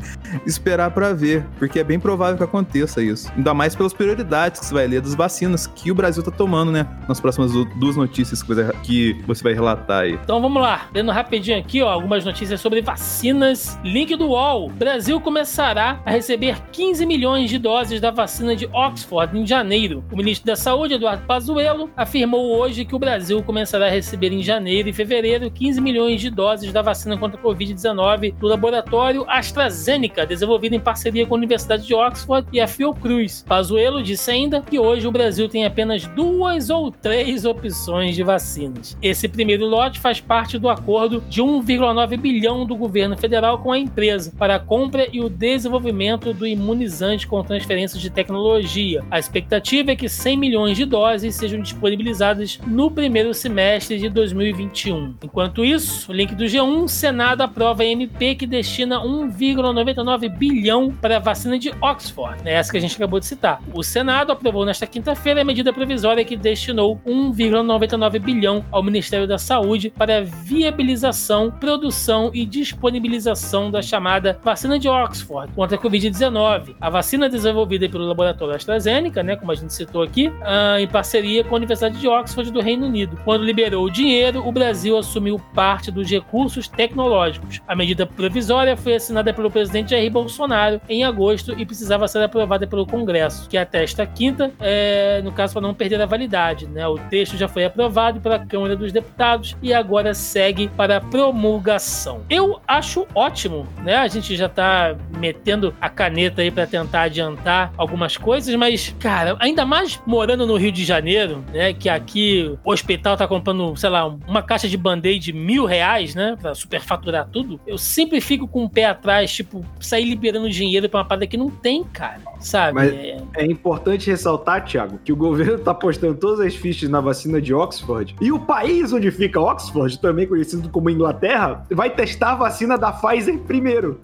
esperar para ver, porque é bem provável que aconteça isso. Ainda mais pelas prioridades que você vai ler das vacinas que o Brasil tá tomando, né? Nas próximas duas notícias que você, vai relatar aí. Então vamos lá, lendo rapidinho aqui, ó, algumas notícias sobre vacinas. Link do UOL: Brasil começará a receber 15 milhões de doses da vacina de Oxford em janeiro. O ministro da Saúde, Eduardo Pazuello, afirmou hoje que o Brasil começará a receber em janeiro e fevereiro 15 milhões de doses da vacina contra a Covid-19 do laboratório AstraZeneca, desenvolvido em parceria com a Universidade de Oxford e a Fiocruz. Pazuello disse ainda que hoje o Brasil tem apenas duas ou três opções de vacinas. Esse primeiro lote faz parte do acordo de 1,9 bilhão do governo federal com a empresa para a compra e o desenvolvimento do imunizante com transferência de tecnologia. A expectativa é que 100 milhões de doses sejam disponibilizadas no primeiro semestre de 2021. Enquanto isso, o link do G1, Senado aprova a MP que destina 1,99 bilhão para a vacina de Oxford, né? essa que a gente acabou de citar. O Senado aprovou nesta quinta-feira a medida provisória que destinou 1,99 bilhão ao Ministério da Saúde para a viabilização, produção e disponibilização da chamada vacina de Oxford contra a Covid-19. A vacina desenvolvida pelo laboratório AstraZeneca, né, como a gente citou aqui, uh, em parceria com a Universidade de Oxford do Reino Unido. Quando liberou o dinheiro, o Brasil assumiu parte dos recursos tecnológicos. A medida provisória foi assinada pelo presidente Jair Bolsonaro em agosto e precisava ser aprovada pelo Congresso, que até esta quinta, é, no caso para não perder a validade. Né? O texto já foi aprovado pela Câmara dos Deputados e agora segue para promulgação. Eu acho ótimo, né? A gente já está metendo a caneta aí para tentar adiantar algumas coisas, mas, cara, ainda mais morando no Rio de Janeiro, né? Que aqui o hospital tá comprando, sei lá, uma caixa de band-aid de mil reais, né? Pra superfaturar tudo. Eu sempre fico com o pé atrás, tipo, sair liberando dinheiro pra uma parada que não tem, cara. Sabe? Mas é... é importante ressaltar, Thiago, que o governo tá postando todas as fichas na vacina de Oxford. E o país onde fica Oxford, também conhecido como Inglaterra, vai testar a vacina da Pfizer primeiro.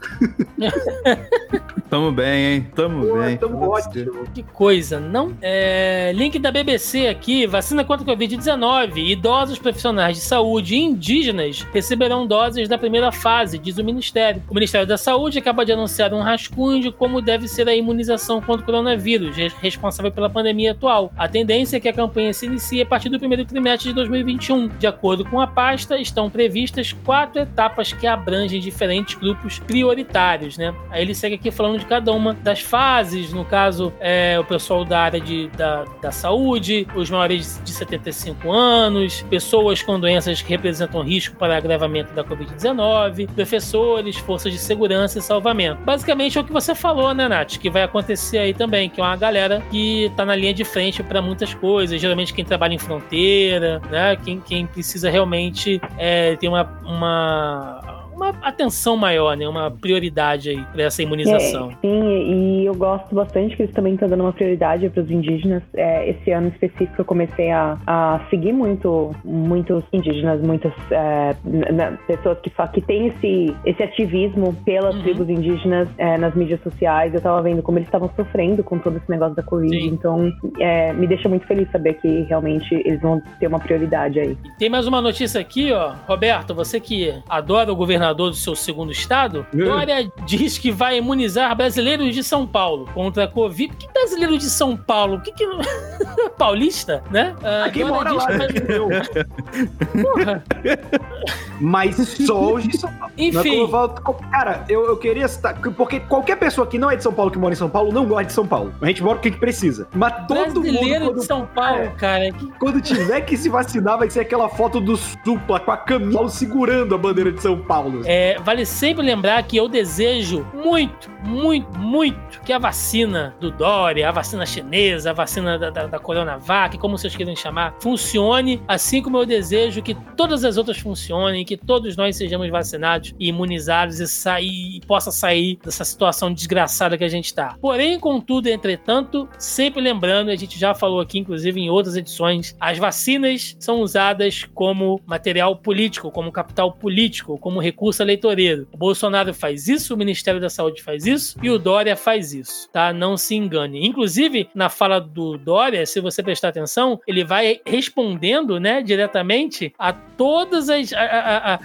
tamo bem, hein? Tamo Pô, bem. Tamo ótimo. Que coisa, não? É... Link da BBC aqui: vacina contra a Covid-19. Idosos profissionais de saúde e indígenas receberão doses da primeira fase, diz o Ministério. O Ministério da Saúde acaba de anunciar um rascunho de como deve ser a imunização contra o coronavírus, responsável pela pandemia atual. A tendência é que a campanha se inicie a partir do primeiro trimestre de 2021. De acordo com a pasta, estão previstas quatro etapas que abrangem diferentes grupos prioritários, né? Aí ele segue aqui falando de cada uma das fases, no caso, é, o pessoal da área de, da, da saúde, os maiores de 75 anos, pessoas com doenças que representam risco para agravamento da Covid-19, professores, forças de segurança e salvamento. Basicamente é o que você falou, né, Nath? Que vai acontecer aí também, que é uma galera que tá na linha de frente para muitas coisas, geralmente quem trabalha em fronteira, né? Quem, quem precisa realmente é, ter uma, uma uma atenção maior, né? Uma prioridade aí para essa imunização. É, sim, e eu gosto bastante que eles também estão dando uma prioridade para os indígenas. É, esse ano específico eu comecei a, a seguir muito muitos indígenas, muitas é, pessoas que, que têm esse, esse ativismo pelas uhum. tribos indígenas é, nas mídias sociais. Eu tava vendo como eles estavam sofrendo com todo esse negócio da Covid. Sim. Então, é, me deixa muito feliz saber que realmente eles vão ter uma prioridade aí. Tem mais uma notícia aqui, ó. Roberto, você que adora o governador governador do seu segundo estado, é. Dória diz que vai imunizar brasileiros de São Paulo contra a Covid. Que brasileiro de São Paulo? Que que paulista, né? Uh, quem mora lá, vai... Porra. Mas só os de São Paulo. É Enfim. Eu falo, cara, eu, eu queria citar. Porque qualquer pessoa que não é de São Paulo, que mora em São Paulo, não gosta de São Paulo. A gente mora o que, que precisa. Mas todo Brasileiro mundo. de São Paulo, é, cara. Que... Quando tiver que se vacinar, vai ser aquela foto do Supla com a camisa segurando a bandeira de São Paulo. É, vale sempre lembrar que eu desejo muito, muito, muito que a vacina do Dória, a vacina chinesa, a vacina da, da, da Coronavac, como vocês queiram chamar, funcione, assim como eu desejo que todas as outras funcionem, que todos nós sejamos vacinados e imunizados e, sair, e possa sair dessa situação desgraçada que a gente está. Porém, contudo, entretanto, sempre lembrando, a gente já falou aqui, inclusive em outras edições, as vacinas são usadas como material político, como capital político, como recurso recurso eleitoreiro. O Bolsonaro faz isso, o Ministério da Saúde faz isso e o Dória faz isso, tá? Não se engane. Inclusive, na fala do Dória, se você prestar atenção, ele vai respondendo, né, diretamente a todas as a, a, a,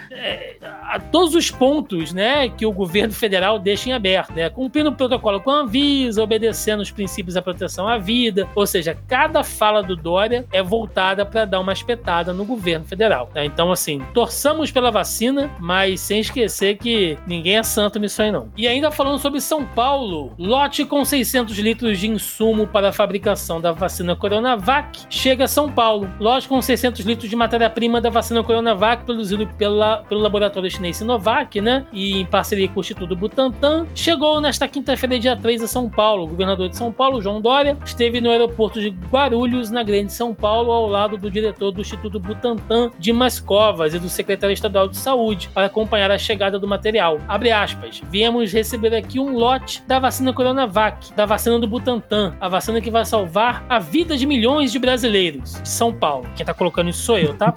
a todos os pontos, né, que o governo federal deixa em aberto, né? Cumprindo o protocolo com a Anvisa, obedecendo os princípios da proteção à vida, ou seja, cada fala do Dória é voltada para dar uma espetada no governo federal. Tá? Então, assim, torçamos pela vacina, mas sem esquecer que ninguém é santo nisso aí não. E ainda falando sobre São Paulo, lote com 600 litros de insumo para a fabricação da vacina Coronavac chega a São Paulo. Lote com 600 litros de matéria-prima da vacina Coronavac produzido pela, pelo laboratório chinês Sinovac, né? E em parceria com o Instituto Butantan, chegou nesta quinta-feira, dia 3, a São Paulo. O governador de São Paulo, João Dória, esteve no aeroporto de Guarulhos, na Grande São Paulo, ao lado do diretor do Instituto Butantan, Dimas Covas, e do secretário estadual de Saúde, para acompanhar acompanhar a chegada do material. Abre aspas. Viemos receber aqui um lote da vacina Coronavac, da vacina do Butantan, a vacina que vai salvar a vida de milhões de brasileiros de São Paulo. Quem tá colocando isso sou eu, tá?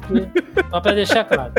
Só pra deixar claro.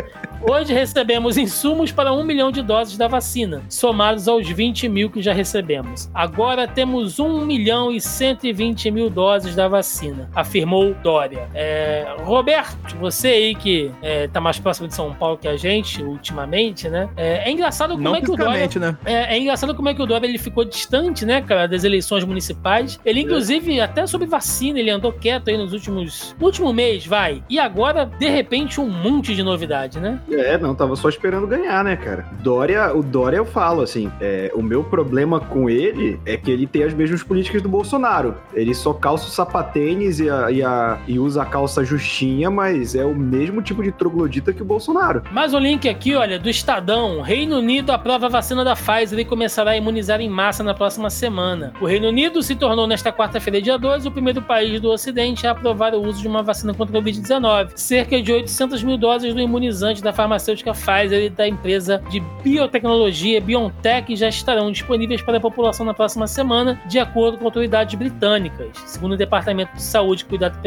Hoje recebemos insumos para um milhão de doses da vacina, somados aos 20 mil que já recebemos. Agora temos 1 milhão e 120 mil doses da vacina, afirmou Dória. É, Roberto, você aí que é, tá mais próximo de São Paulo que a gente ultimamente, fisicamente, né? É, é engraçado como Não é que o Dória. né? É, é engraçado como é que o Dória ele ficou distante, né, cara, das eleições municipais. Ele, inclusive, até sobre vacina, ele andou quieto aí nos últimos. No último mês, vai. E agora, de repente, um monte de novidade, né? É, não, tava só esperando ganhar, né, cara? Dória, o Dória eu falo, assim, é, o meu problema com ele é que ele tem as mesmas políticas do Bolsonaro. Ele só calça o sapatênis e, a, e, a- e usa a calça justinha, mas é o mesmo tipo de troglodita que o Bolsonaro. Mais um link aqui, olha, do Estadão. Reino Unido aprova a vacina da Pfizer e começará a imunizar em massa na próxima semana. O Reino Unido se tornou, nesta quarta-feira, dia 12, o primeiro país do Ocidente a aprovar o uso de uma vacina contra a Covid-19. Cerca de 800 mil doses do imunizante da farmacêutica Pfizer e da empresa de biotecnologia BioNTech já estarão disponíveis para a população na próxima semana, de acordo com autoridades britânicas. Segundo o Departamento de Saúde e Cuidado,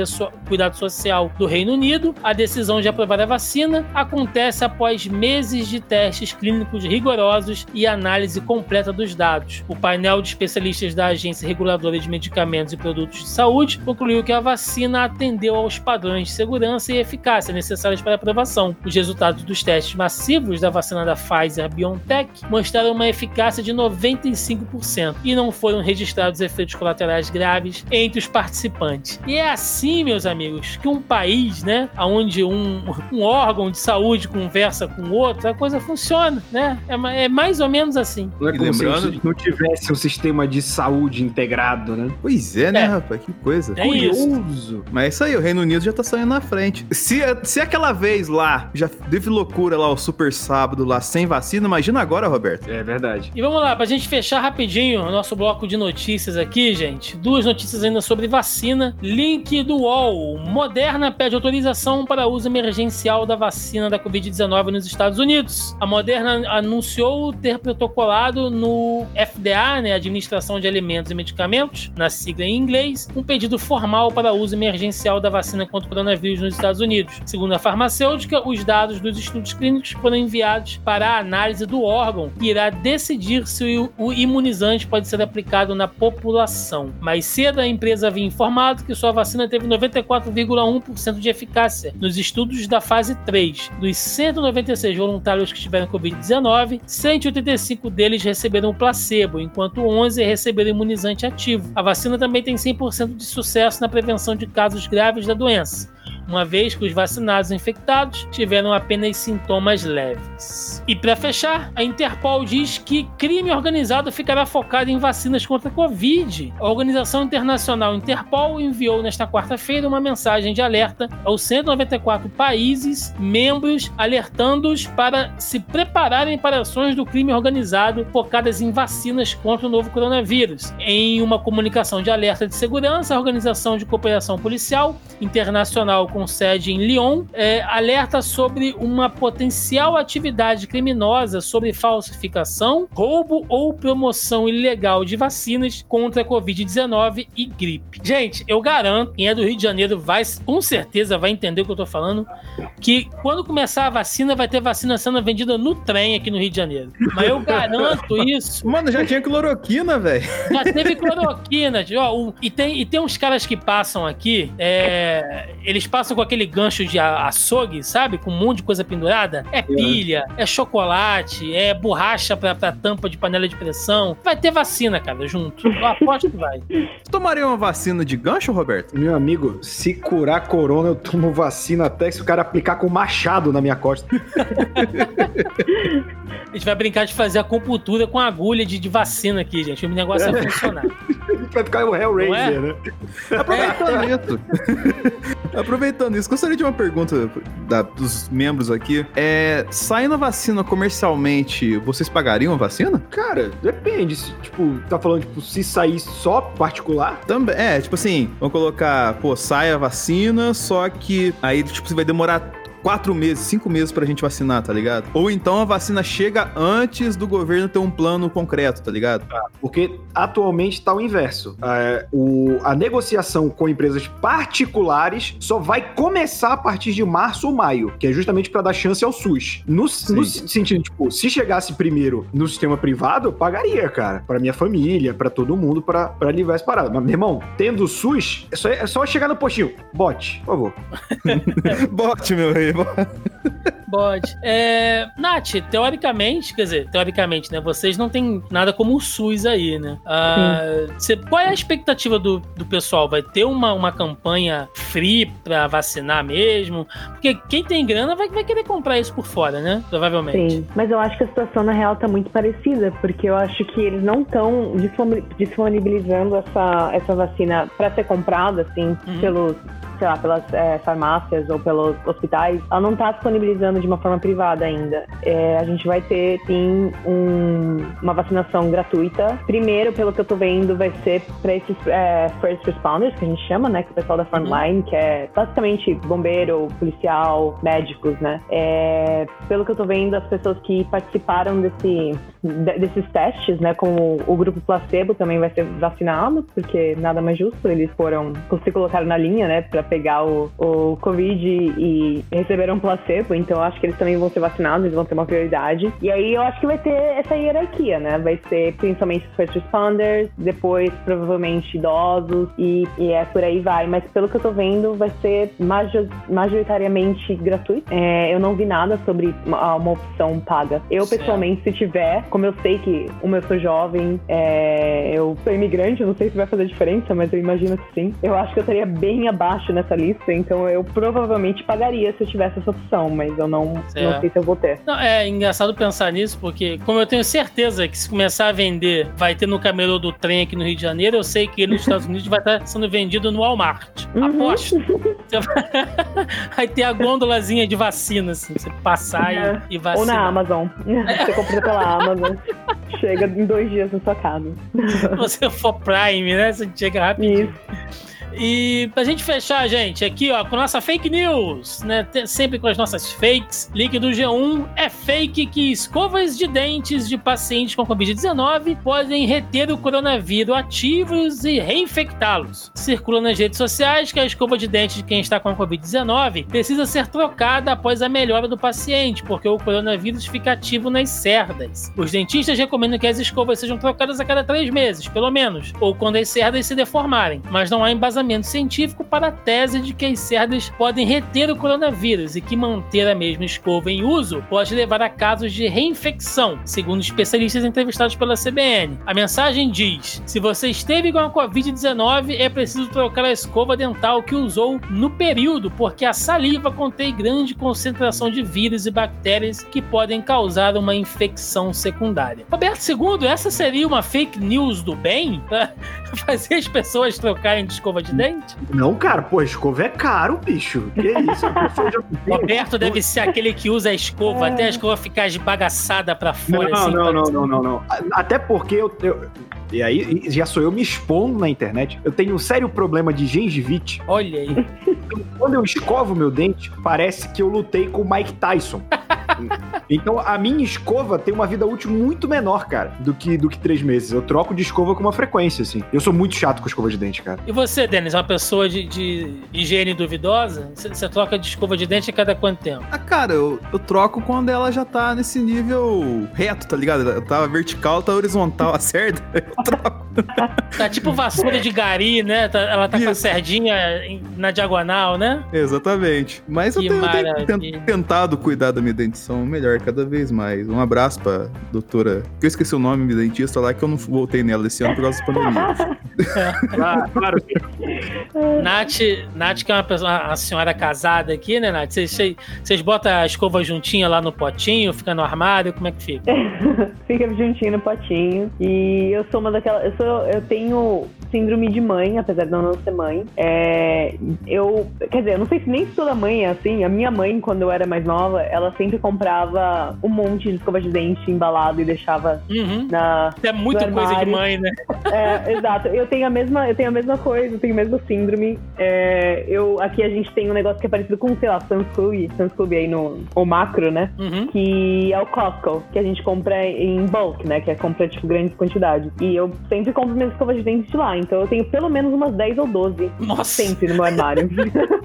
Cuidado Social do Reino Unido, a decisão de aprovar a vacina acontece após meses de testes clínicos rigorosos e análise completa dos dados. O painel de especialistas da Agência Reguladora de Medicamentos e Produtos de Saúde concluiu que a vacina atendeu aos padrões de segurança e eficácia necessários para aprovação. Os resultados dos testes massivos da vacina da Pfizer BioNTech mostraram uma eficácia de 95% e não foram registrados efeitos colaterais graves entre os participantes. E é assim, meus amigos, que um país, né, onde um, um órgão de saúde conversa com outro, a coisa funciona, né? É, é mais ou menos assim. Não é como lembrando- se não tivesse um sistema de saúde integrado, né? Pois é, né, É. rapaz? Que coisa. É isso. Curioso. Mas é isso aí, o Reino Unido já tá saindo na frente. Se, se aquela vez lá já teve loucura lá, o super sábado lá, sem vacina, imagina agora, Roberto. É verdade. E vamos lá, pra gente fechar rapidinho o nosso bloco de notícias aqui, gente. Duas notícias ainda sobre vacina. Link do UOL. Moderna pede autorização para uso emergencial da vacina da Covid-19 nos Estados Unidos. A Moderna anunciou ter protocolado no FDA, né, Administração de Alimentos e Medicamentos, na sigla em inglês, um pedido formal para uso emergencial da vacina contra o coronavírus nos Estados Unidos. Segundo a farmacêutica, os dados dos estudos clínicos foram enviados para a análise do órgão, que irá decidir se o, imunizante pode ser aplicado na população. Mais cedo, a empresa havia informado que sua vacina teve 94,1% de eficácia nos estudos da fase 3. Dos 196 voluntários que tiveram Covid-19, 185 deles receberam placebo, enquanto 11 receberam imunizante ativo. A vacina também tem 100% de sucesso na prevenção de casos graves da doença uma vez que os vacinados infectados tiveram apenas sintomas leves. E para fechar, a Interpol diz que crime organizado ficará focado em vacinas contra a Covid. A organização internacional Interpol enviou nesta quarta-feira uma mensagem de alerta aos 194 países membros, alertando-os para se prepararem para ações do crime organizado focadas em vacinas contra o novo coronavírus. Em uma comunicação de alerta de segurança, a Organização de Cooperação Policial Internacional com sede em Lyon, é, alerta sobre uma potencial atividade criminosa sobre falsificação, roubo ou promoção ilegal de vacinas contra a Covid-19 e gripe. Gente, eu garanto, quem é do Rio de Janeiro vai, com certeza vai entender o que eu tô falando, que quando começar a vacina, vai ter vacina sendo vendida no trem aqui no Rio de Janeiro. Mas eu garanto isso. Mano, já tinha cloroquina, velho. Já teve cloroquina. Ó, o- e, tem, e tem uns caras que passam aqui, é, eles passam com aquele gancho de açougue, sabe? Com um monte de coisa pendurada. É pilha, é chocolate, é borracha pra, pra tampa de panela de pressão. Vai ter vacina, cara, junto. Eu aposto que vai. Tu tomaria uma vacina de gancho, Roberto? Meu amigo, se curar corona, eu tomo vacina até se o cara aplicar com machado na minha costa. A gente vai brincar de fazer acupuntura com agulha de, de vacina aqui, gente. O negócio vai funcionar. Vai ficar o Hellraiser, Não é? né? Aproveitando isso. Aproveitando isso, gostaria de uma pergunta da- dos membros aqui. É, saindo a vacina comercialmente, vocês pagariam a vacina? Cara, depende. Se, tipo, tá falando, tipo, se sair só particular, Também, é, tipo assim, vamos colocar, pô, sai a vacina, só que aí, tipo, você vai demorar quatro meses, cinco meses pra gente vacinar, tá ligado? Ou então a vacina chega antes do governo ter um plano concreto, tá ligado? porque atualmente tá o inverso. É, o- a negociação com empresas particulares só vai começar a partir de março ou maio, que é justamente para dar chance ao SUS. No, no sentido, tipo, se chegasse primeiro no sistema privado, eu pagaria, cara, para minha família, para todo mundo, para livrar essa parada. Mas, meu irmão, tendo o SUS, é só, é só chegar no postinho. Bote, por favor. Bote, meu rei. Bo- Pode. É, Nath, teoricamente, quer dizer, teoricamente, né? Vocês não tem nada como o SUS aí, né? Ah, cê, qual é a expectativa do, do pessoal? Vai ter uma, uma campanha free pra vacinar mesmo? Porque quem tem grana vai, vai querer comprar isso por fora, né? Provavelmente. Sim, mas eu acho que a situação na real tá muito parecida, porque eu acho que eles não estão disponibilizando essa, essa vacina para ser comprada, assim, uhum. pelos sei lá, pelas é, farmácias ou pelos hospitais, ela não está disponibilizando de uma forma privada ainda. É, a gente vai ter, sim, um, uma vacinação gratuita. Primeiro, pelo que eu tô vendo, vai ser para esses é, first responders, que a gente chama, né? Que o pessoal da frontline, uhum. que é basicamente bombeiro, policial, médicos, né? É, pelo que eu tô vendo, as pessoas que participaram desse, desses testes, né? Com o, grupo placebo também vai ser vacinado, porque nada mais justo, eles foram, se colocaram na linha, né? Pra pegar o, o Covid e receberam um placebo, então acho que eles também vão ser vacinados, eles vão ter uma prioridade. E aí eu acho que vai ter essa hierarquia, né? Vai ser principalmente os first responders, depois provavelmente idosos e, e é por aí vai. Mas pelo que eu tô vendo, vai ser majoritariamente gratuito. É, eu não vi nada sobre uma, uma opção paga. Eu, certo. pessoalmente, se tiver, como eu sei que, como eu sou jovem, é, eu sou imigrante, eu não sei se vai fazer diferença, mas eu imagino que sim. Eu acho que eu estaria bem abaixo nessa lista, então eu provavelmente pagaria se eu tivesse essa opção, mas eu não, não sei se eu vou ter. Não, é engraçado pensar nisso, porque como eu tenho certeza que se começar a vender, vai ter no camelô do trem aqui no Rio de Janeiro, eu sei que nos Estados Unidos vai estar sendo vendido no Walmart. Uhum. Aposto. vai ter a gôndolazinha de vacina, assim, você passar é. e, e vacinar. Ou na Amazon. Você compra pela Amazon. Chega em dois dias na sua casa. Se você for Prime, né? Você chega rapidinho. Isso. E pra gente fechar, gente, aqui ó, com nossa fake news, né? Sempre com as nossas fakes. Link do G1 é fake que escovas de dentes de pacientes com Covid-19 podem reter o coronavírus ativos e reinfectá-los. Circula nas redes sociais que a escova de dente de quem está com Covid-19 precisa ser trocada após a melhora do paciente, porque o coronavírus fica ativo nas cerdas. Os dentistas recomendam que as escovas sejam trocadas a cada três meses, pelo menos, ou quando as cerdas se deformarem, mas não há embasamento embasamento científico para a tese de que as cerdas podem reter o coronavírus e que manter a mesma escova em uso pode levar a casos de reinfecção, segundo especialistas entrevistados pela CBN. A mensagem diz: se você esteve com a Covid-19, é preciso trocar a escova dental que usou no período, porque a saliva contém grande concentração de vírus e bactérias que podem causar uma infecção secundária. Roberto II, essa seria uma fake news do bem? Fazer as pessoas trocarem de escova de de dente? Não, cara, pô, escova é caro, bicho. Que isso? Roberto deve ser aquele que usa a escova, é. até a escova ficar esbagaçada pra fora. Não, assim, não, não, não, não, não, Até porque eu, eu e aí já sou eu me expondo na internet. Eu tenho um sério problema de gengivite. Olha aí. Quando eu escovo meu dente, parece que eu lutei com o Mike Tyson. então a minha escova tem uma vida útil muito menor, cara, do que, do que três meses. Eu troco de escova com uma frequência, assim. Eu sou muito chato com escova de dente, cara. E você, Denis, uma pessoa de, de higiene duvidosa? Você troca de escova de dente a cada quanto tempo? Ah, cara, eu, eu troco quando ela já tá nesse nível reto, tá ligado? Eu tava vertical, tá horizontal, a cerda. tá tipo vassoura de gari, né? Tá, ela tá Isso. com a cerdinha na diagonal, né? Exatamente. Mas eu tenho, eu tenho, tentado cuidar da minha dentição melhor cada vez mais. Um abraço pra doutora, que eu esqueci o nome, minha dentista lá, que eu não voltei nela esse ano por causa da pandemia. claro, claro. Nath, Nath, que é uma pessoa, a senhora casada aqui, né, Nath? Vocês, botam a escova juntinha lá no potinho, fica no armário, como é que fica? fica juntinho no potinho. E eu sou uma daquelas. Eu, sou, eu tenho síndrome de mãe, apesar de eu não ser mãe. É, eu. Quer dizer, eu não sei se nem toda mãe é assim. A minha mãe, quando eu era mais nova, ela sempre comprava um monte de escova de dente embalado e deixava uhum. na. É muito coisa de mãe, né? É, exato. Eu tenho a mesma, eu tenho a mesma coisa, eu tenho a mesma síndrome. É, eu, aqui a gente tem um negócio que é parecido com, sei lá, Sam's Club, Sam's Club aí no o macro, né? Uhum. Que é o Costco, que a gente compra em bulk, né? Que é compra, tipo, grandes quantidades. E eu sempre compro minhas escovas de dente de lá. Então eu tenho pelo menos umas 10 ou 12. Nossa. Sempre no meu armário.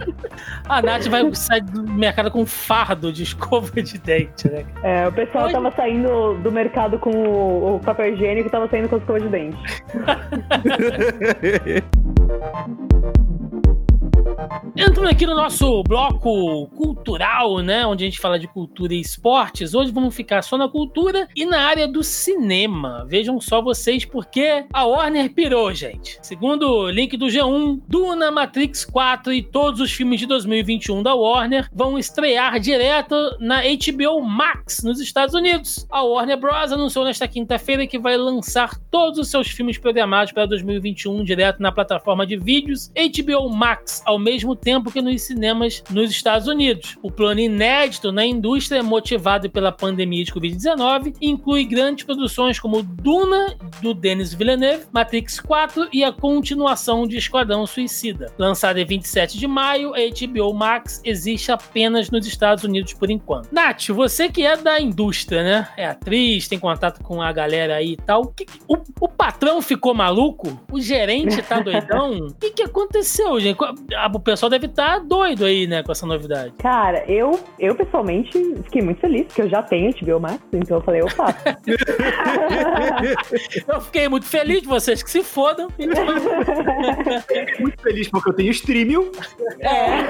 a Nath vai sair do mercado com um fardo de escova de dente, né? É, o pessoal Hoje... tava saindo do mercado com o, o papel higiênico e tava saindo com a escova de dente. Entrando aqui no nosso bloco cultural, né? Onde a gente fala de cultura e esportes. Hoje vamos ficar só na cultura e na área do cinema. Vejam só vocês, porque a Warner pirou, gente. Segundo o link do G1, Duna, Matrix 4 e todos os filmes de 2021 da Warner vão estrear direto na HBO Max nos Estados Unidos. A Warner Bros. anunciou nesta quinta-feira que vai lançar todos os seus filmes programados para 2021 direto na plataforma de vídeos HBO Max, ao mesmo tempo que nos cinemas nos Estados Unidos. O plano inédito na indústria, motivado pela pandemia de Covid-19, inclui grandes produções como Duna, do Denis Villeneuve, Matrix 4 e a continuação de Esquadrão Suicida. Lançada em 27 de maio, a HBO Max existe apenas nos Estados Unidos por enquanto. Nath, você que é da indústria, né? É atriz, tem contato com a galera aí e tal. O, o patrão ficou maluco? O gerente tá doidão? O que, que aconteceu, gente? O pessoal deve estar tá doido aí, né, com essa novidade. Cara, eu, eu pessoalmente fiquei muito feliz, porque eu já tenho HBO Max, então eu falei, eu faço. eu fiquei muito feliz de vocês que se fodam. Então... muito feliz porque eu tenho streaming. É.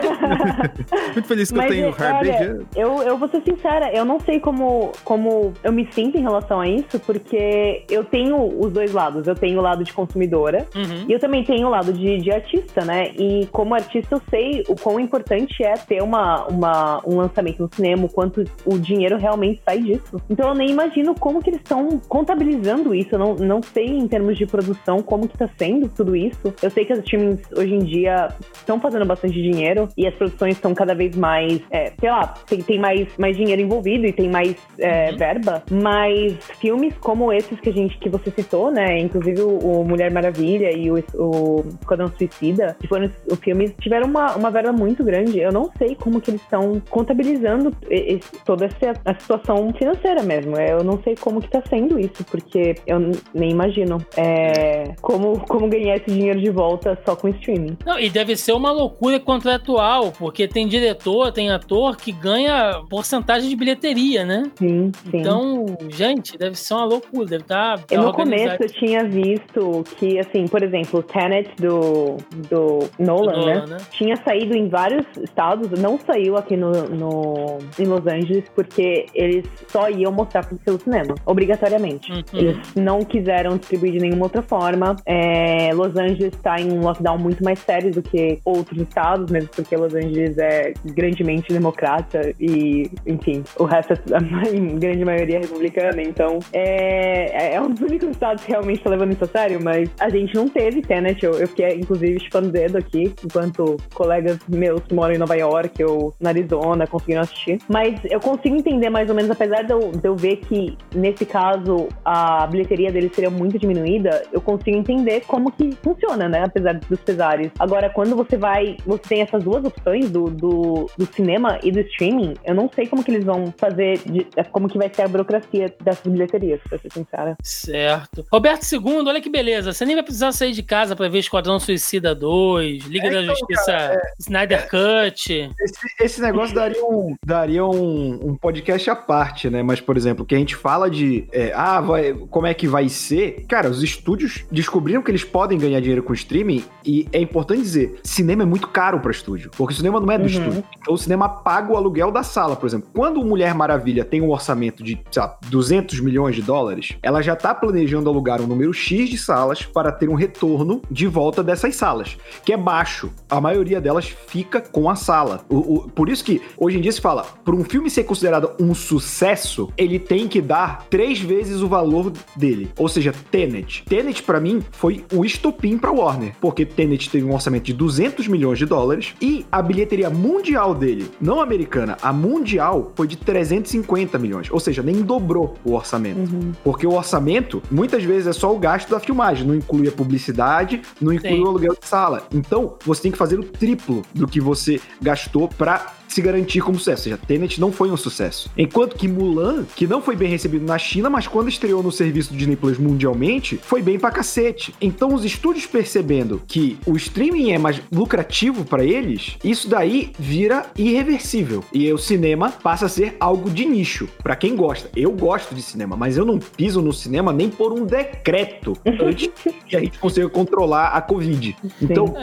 muito feliz que Mas, eu tenho hardware. Eu, eu vou ser sincera, eu não sei como, como eu me sinto em relação a isso, porque eu tenho os dois lados. Eu tenho o lado de consumidora uhum. e eu também tenho o lado de, de artista, né? E como artista, eu sei o quão importante é ter uma, uma, um lançamento no cinema, o quanto o dinheiro realmente sai disso. Então eu nem imagino como que eles estão contabilizando isso. Eu não, não sei em termos de produção como que tá sendo tudo isso. Eu sei que as streamings hoje em dia estão fazendo bastante dinheiro e as produções estão cada vez mais, é, sei lá, tem, tem mais, mais dinheiro envolvido e tem mais é, uhum. verba, mas filmes como esses que a gente que você citou, né? Inclusive o, o Mulher Maravilha e o, o Esquadrão Suicida, que foram os filmes, tiveram uma, uma verba muito grande. Eu não sei como que eles estão contabilizando esse, toda essa a situação financeira mesmo. Eu não sei como que tá sendo isso, porque eu nem imagino é, como, como ganhar esse dinheiro de volta só com streaming. Não, e deve ser uma loucura contratual, porque tem diretor, tem ator que ganha porcentagem de bilheteria, né? Sim, sim. Então, gente, deve ser uma loucura, deve estar. Tá, no começo eu tinha visto que, assim, por exemplo, o Tenet do, do Nolan, do Nolan né? né? Tinha saído em vários estados, não saiu aqui no, no, em Los Angeles, porque eles só iam mostrar pelo cinema, obrigatoriamente. Uhum. Eles não quiseram distribuir de nenhuma outra forma. É, Los Angeles está em um lockdown muito mais sério do que outros estados, mesmo porque Los Angeles é grandemente democrata e, enfim, o resto, a grande maioria é republicana. Então, é, é um dos únicos estados que realmente está levando isso a sério, mas a gente não teve Tenet. Eu, eu fiquei, inclusive, chupando o dedo aqui, enquanto colegas meus que moram em Nova York ou na Arizona conseguiram assistir. Mas eu consigo entender mais ou menos, apesar de eu, de eu ver que, nesse caso, a bilheteria dele seria muito diminuída, eu consigo entender como que funciona, né? Apesar dos pesares. Agora, quando você vai, você tem essas duas opções do, do, do cinema e do streaming, eu não sei como que eles vão fazer, de, como que vai ser a burocracia dessas bilheterias, pra ser sincera. Certo. Roberto II, olha que beleza. Você nem vai precisar sair de casa pra ver Esquadrão Suicida 2, Liga é, da então, Justiça, cara, é, Snyder Cut. Esse, esse, negócio daria, um, daria um, um podcast à parte, né? Mas, por exemplo, que a gente fala de é, ah, vai, como é que vai ser? Cara, os estúdios descobriram que eles podem ganhar dinheiro com streaming e é importante dizer, cinema é muito caro para estúdio, porque o cinema não é do uhum. estúdio. Então o cinema paga o aluguel da sala, por exemplo. Quando o Mulher Maravilha tem um orçamento de, sei lá, 200 milhões de dólares, ela já tá planejando alugar um número X de salas para ter um retorno de volta dessas salas, que é baixo. A maioria delas fica com a sala. O, o, por isso que hoje em dia se fala, para um filme ser considerado um sucesso, ele tem que dar três vezes o valor dele. Ou seja, Tenet. Tenet para mim foi o estopim para Warner, porque Tenet teve um orçamento de 200 milhões de dólares e a bilheteria mundial dele, não americana, a mundial foi de 350 milhões, ou seja, nem dobrou o orçamento. Uhum. Porque o orçamento muitas vezes é só o gasto da filmagem, não inclui a publicidade, não inclui Sim. o aluguel de sala. Então, você tem que fazer o triplo do que você gastou para se garantir como sucesso. Ou seja, Tenet não foi um sucesso. Enquanto que Mulan, que não foi bem recebido na China, mas quando estreou no serviço do Disney Plus mundialmente, foi bem pra cacete. Então os estúdios percebendo que o streaming é mais lucrativo para eles, isso daí vira irreversível. E o cinema passa a ser algo de nicho, para quem gosta. Eu gosto de cinema, mas eu não piso no cinema nem por um decreto antes que a gente consiga controlar a Covid. Então,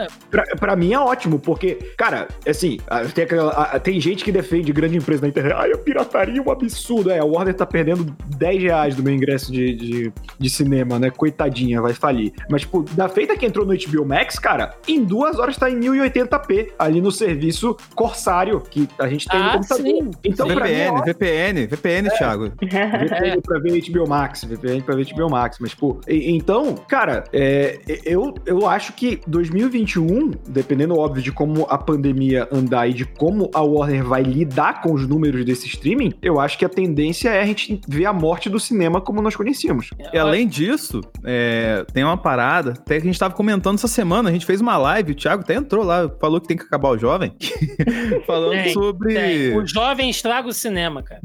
para mim é ótimo, porque, cara, assim, tem aquela tem gente que defende grande empresa na internet. Ai, a pirataria é um absurdo. É, a Warner tá perdendo 10 reais do meu ingresso de, de, de cinema, né? Coitadinha, vai falir. Mas, tipo, da feita que entrou no HBO Max, cara, em duas horas tá em 1080p, ali no serviço Corsário, que a gente tem ah, no computador. Sim. Então, VPN, mim, VPN, VPN, é. Thiago. VPN pra ver HBO Max, VPN pra ver HBO Max. Mas, tipo, então, cara, é, eu, eu acho que 2021, dependendo, óbvio, de como a pandemia andar e de como a Warner vai lidar com os números desse streaming, eu acho que a tendência é a gente ver a morte do cinema como nós conhecíamos. E além disso, é, tem uma parada, até que a gente tava comentando essa semana, a gente fez uma live, o Thiago até entrou lá, falou que tem que acabar o jovem, falando tem, sobre... Tem. O jovem estraga o cinema, cara.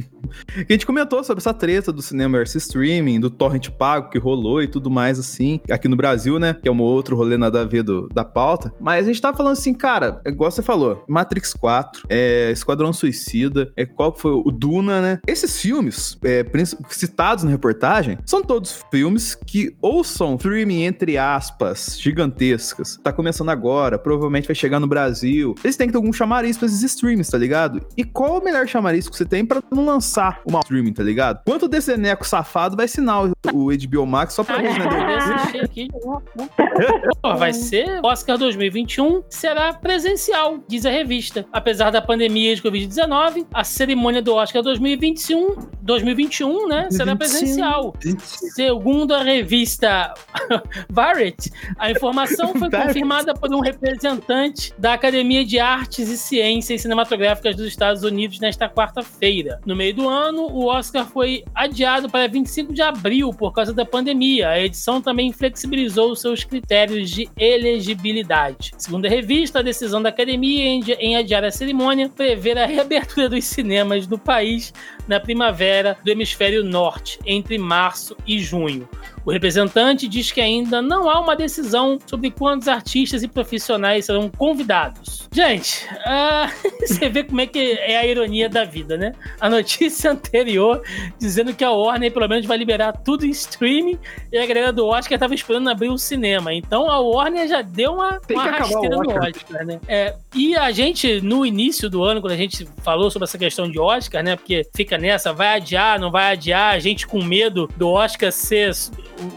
a gente comentou sobre essa treta do cinema versus streaming, do torrent pago que rolou e tudo mais assim, aqui no Brasil, né, que é um outro rolê nada a ver do, da pauta, mas a gente tava falando assim, cara, igual você falou, Matrix 4, é, Esquadrão Suicida, é, qual foi o Duna, né, esses filmes é, citados na reportagem, são todos filmes que ou são streaming, entre aspas, gigantescas, tá começando agora, provavelmente vai chegar no Brasil, eles têm que ter algum chamariz pra esses streams, tá ligado? E qual o melhor chamariz que você tem para não lançar uma streaming, tá ligado? Quanto desse eneco safado vai assinar o, o HBO Max só pra isso, né? Pô, vai ser Oscar 2021, será presencial, diz a revista. Apesar da pandemia de Covid-19, a cerimônia do Oscar 2021, 2021, né, será presencial. Segundo a revista Variety, a informação foi confirmada por um representante da Academia de Artes e Ciências Cinematográficas dos Estados Unidos nesta quarta-feira. No meio do ano, o Oscar foi adiado para 25 de abril por causa da pandemia. A edição também flexibilizou seus critérios de elegibilidade. Segundo a revista, a decisão da Academia em adiar a cerimônia prevê a reabertura dos cinemas do país na primavera do hemisfério norte, entre março e junho. O representante diz que ainda não há uma decisão sobre quantos artistas e profissionais serão convidados. Gente, uh, você vê como é que é a ironia da vida, né? A notícia anterior dizendo que a Warner pelo menos vai liberar tudo em streaming e a galera do Oscar estava esperando abrir o cinema. Então a Warner já deu uma, uma rasteira no Oscar, né? É, e a gente, no início do ano, quando a gente falou sobre essa questão de Oscar, né? Porque fica nessa, vai adiar, não vai adiar, a gente com medo do Oscar ser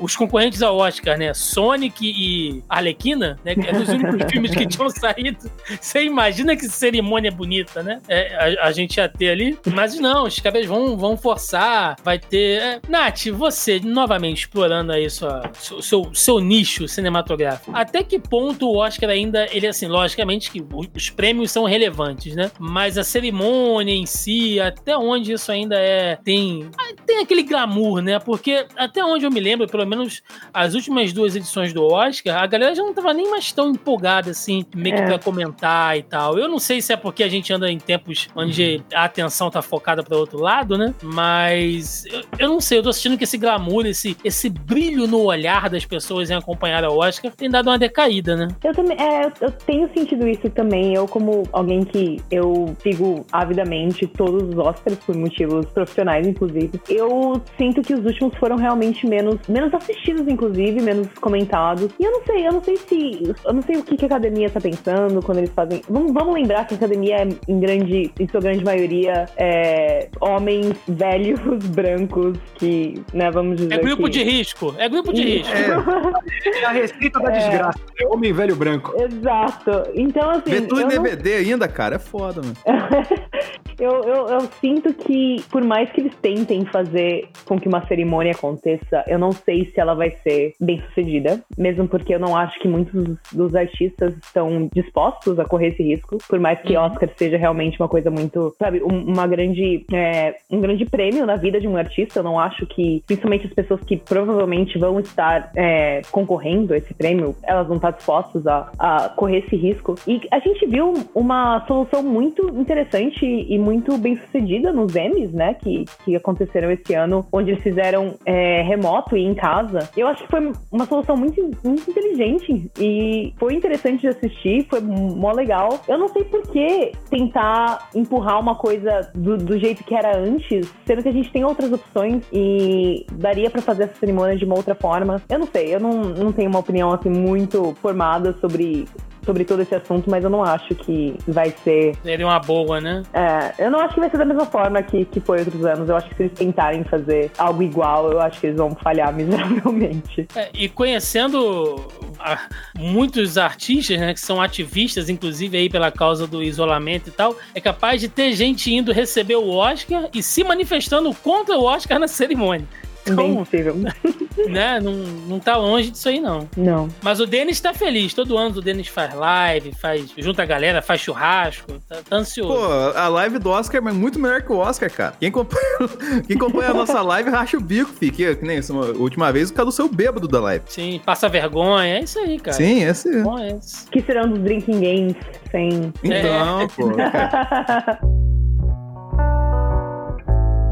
os concorrentes ao Oscar, né? Sonic e Arlequina, né? É dos únicos filmes que tinham saído. Você imagina que cerimônia bonita, né? É, a, a, gente ia ter ali. Mas não, os caras vão, vão forçar. Vai ter. É, Nath, você, novamente, explorando aí sua, seu, seu, seu nicho cinematográfico. Até que ponto o Oscar ainda. Ele, assim, logicamente que os prêmios são relevantes, né? Mas a cerimônia em si, até onde isso ainda é. Tem. Tem aquele glamour, né? Porque até onde eu me lembro, pelo menos as últimas duas edições do Oscar, a galera já não tava nem mais tão empolgada assim, meio que é. pra comentar e tal. Eu não sei se é porque a gente anda em tempos onde a atenção tá focada para outro lado, né? Mas eu, eu, não sei, eu tô assistindo que esse glamour, esse, esse brilho no olhar das pessoas em acompanhar o Oscar tem dado uma decaída, né? Eu também, é, eu, eu tenho sentido isso também. Eu, como alguém que eu sigo avidamente todos os Oscars por motivos profissionais, inclusive, eu sinto que os últimos foram realmente menos menos assistidos, inclusive, menos comentados. E eu não sei, eu não sei se. Eu não sei o que, que a academia tá pensando quando eles fazem. Vamos, vamos lembrar que a academia é, em grande, em sua grande maioria, é, homens velhos, brancos, que, né, vamos dizer. É grupo que... de risco. É grupo de risco. É, é a receita da é... desgraça. É homem velho branco. Exato. Então, assim. Vê tudo em DVD não... ainda, cara. É foda, mano. eu, eu, eu sinto que, por mais que eles tentem fazer com que uma cerimônia aconteça, eu não sei se ela vai ser bem sucedida, mesmo porque eu não acho que muitos dos artistas estão dispostos a correr esse risco, por mais que uhum. Oscar seja realmente uma coisa muito, sabe, uma grande, é, um grande prêmio na vida de um artista. Eu não acho que, principalmente as pessoas que provavelmente vão estar é, concorrendo a esse prêmio, elas vão estar dispostas a, a correr esse risco. E a gente viu uma solução muito interessante e muito bem sucedida nos Emmys, né, que, que aconteceram esse ano, onde eles fizeram é, remoto e casa. Eu acho que foi uma solução muito, muito inteligente e foi interessante de assistir, foi mó legal. Eu não sei por que tentar empurrar uma coisa do, do jeito que era antes, sendo que a gente tem outras opções e daria para fazer essa cerimônia de uma outra forma. Eu não sei, eu não, não tenho uma opinião assim muito formada sobre sobre todo esse assunto, mas eu não acho que vai ser. Seria uma boa, né? É, eu não acho que vai ser da mesma forma que, que foi outros anos. Eu acho que se eles tentarem fazer algo igual, eu acho que eles vão falhar miseravelmente. É, e conhecendo a, muitos artistas, né, que são ativistas, inclusive aí pela causa do isolamento e tal, é capaz de ter gente indo receber o Oscar e se manifestando contra o Oscar na cerimônia. Possível. Né? Não, não tá longe disso aí, não. Não. Mas o Denis tá feliz. Todo ano o Denis faz live, faz, junta a galera, faz churrasco. Tá, tá ansioso. Pô, a live do Oscar é muito melhor que o Oscar, cara. Quem acompanha, quem acompanha a nossa live racha o bico, fica. Que nem essa última vez, o cara do seu bêbado da live. Sim, passa vergonha. É isso aí, cara. Sim, é sim. Bom, é esse. Que serão dos drinking games sem. Então, É. pô.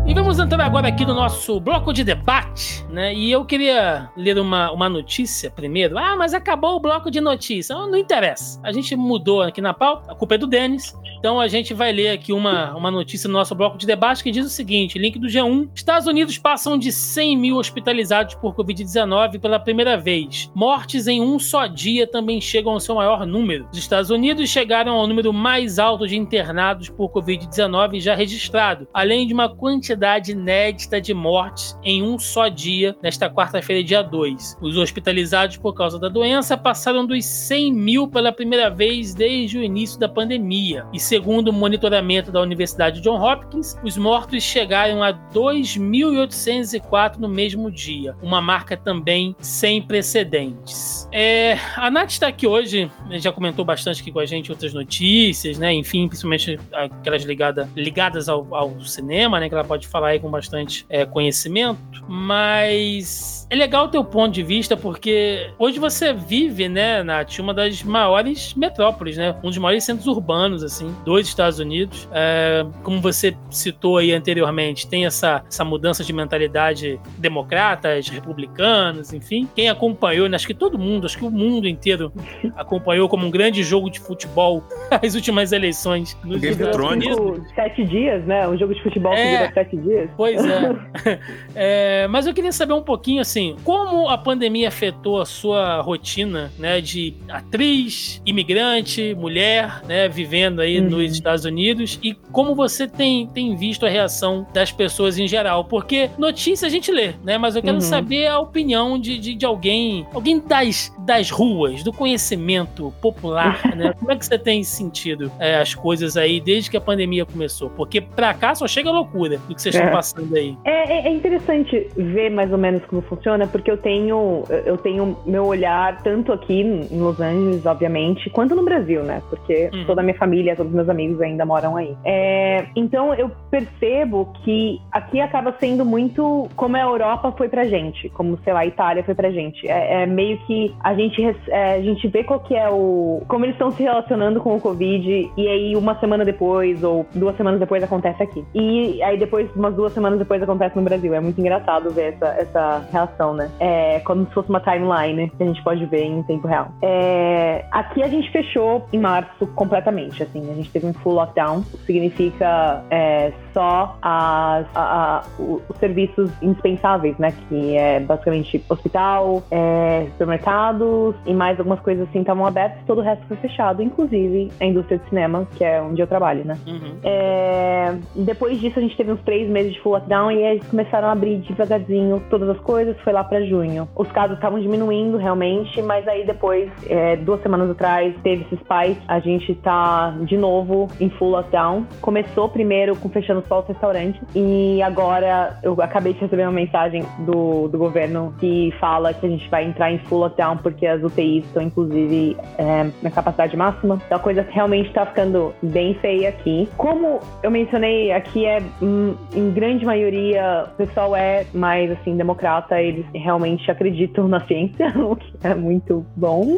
E vamos entrar agora aqui no nosso bloco de debate, né? E eu queria ler uma, uma notícia primeiro. Ah, mas acabou o bloco de notícia. Não, não interessa. A gente mudou aqui na pauta, a culpa é do Denis. Então a gente vai ler aqui uma, uma notícia no nosso bloco de debate que diz o seguinte: link do G1. Estados Unidos passam de 100 mil hospitalizados por Covid-19 pela primeira vez. Mortes em um só dia também chegam ao seu maior número. Os Estados Unidos chegaram ao número mais alto de internados por Covid-19 já registrado, além de uma quantidade inédita de mortes em um só dia, nesta quarta-feira, dia 2. Os hospitalizados por causa da doença passaram dos 100 mil pela primeira vez desde o início da pandemia. E segundo o monitoramento da Universidade John Hopkins, os mortos chegaram a 2.804 no mesmo dia, uma marca também sem precedentes. É, a Nath está aqui hoje, já comentou bastante aqui com a gente outras notícias, né? Enfim, principalmente aquelas ligada, ligadas ao, ao cinema, né? Que ela pode falar aí com bastante é, conhecimento, mas é legal o teu ponto de vista porque hoje você vive, né, Nath, uma das maiores metrópoles, né? Um dos maiores centros urbanos, assim, dos Estados Unidos. É, como você citou aí anteriormente, tem essa, essa mudança de mentalidade democratas, republicanos, enfim. Quem acompanhou, né, acho que todo mundo, acho que o mundo inteiro acompanhou como um grande jogo de futebol as últimas eleições nos Game of Estados Thrones. Unidos. Sete dias, né? Um jogo de futebol que É. dura sete dias. Pois é. É, Mas eu queria saber um pouquinho assim, como a pandemia afetou a sua rotina, né, de atriz, imigrante, mulher, né, vivendo aí Uhum. nos Estados Unidos e como você tem, tem visto a reação das pessoas em geral, porque notícia a gente lê, né, mas eu quero Uhum. saber a opinião de, de, de alguém, alguém das, das ruas, do conhecimento popular, né, como é que você tem sentido é, as coisas aí desde que a pandemia começou? Porque pra cá só chega loucura do que vocês É. estão passando aí. É, é- é interessante ver mais ou menos como funciona, porque eu tenho, eu tenho meu olhar tanto aqui em Los Angeles, obviamente, quanto no Brasil, né? Porque Uhum. toda a minha família, todos os meus amigos ainda moram aí. É, então eu percebo que aqui acaba sendo muito como a Europa foi pra gente, como, sei lá, a Itália foi pra gente. É, é meio que a gente, é, a gente vê qual que é o. como eles estão se relacionando com o Covid, e aí uma semana depois, ou duas semanas depois, acontece aqui. E aí depois, umas duas semanas depois, acontece no Brasil. É muito engraçado ver essa, essa relação, né? É como se fosse uma timeline que a gente pode ver em tempo real. É, aqui a gente fechou em março completamente, assim. A gente teve um full lockdown, significa é, só as, a- a- os serviços indispensáveis, né? Que é basicamente hospital, é, supermercados e mais algumas coisas assim estavam abertas, todo o resto foi fechado, inclusive a indústria de cinema, que é onde eu trabalho, né? Uhum. É, depois disso, a gente teve uns três meses de full lockdown e aí eles começaram a abrir devagarzinho todas as coisas. Foi lá pra junho. Os casos estavam diminuindo realmente, mas aí depois, é, duas semanas atrás, teve esse spike. A gente tá de novo em full lockdown. Começou primeiro com fechando só os restaurantes e agora eu acabei de receber uma mensagem do, do governo que fala que a gente vai entrar em full lockdown porque as UTIs estão, inclusive, é, na capacidade máxima. Então a coisa realmente tá ficando bem feia aqui. Como eu mencionei, aqui é, hum, em grande maioria, o pessoal é mais, assim, democrata, eles realmente acreditam na ciência, o que é muito bom.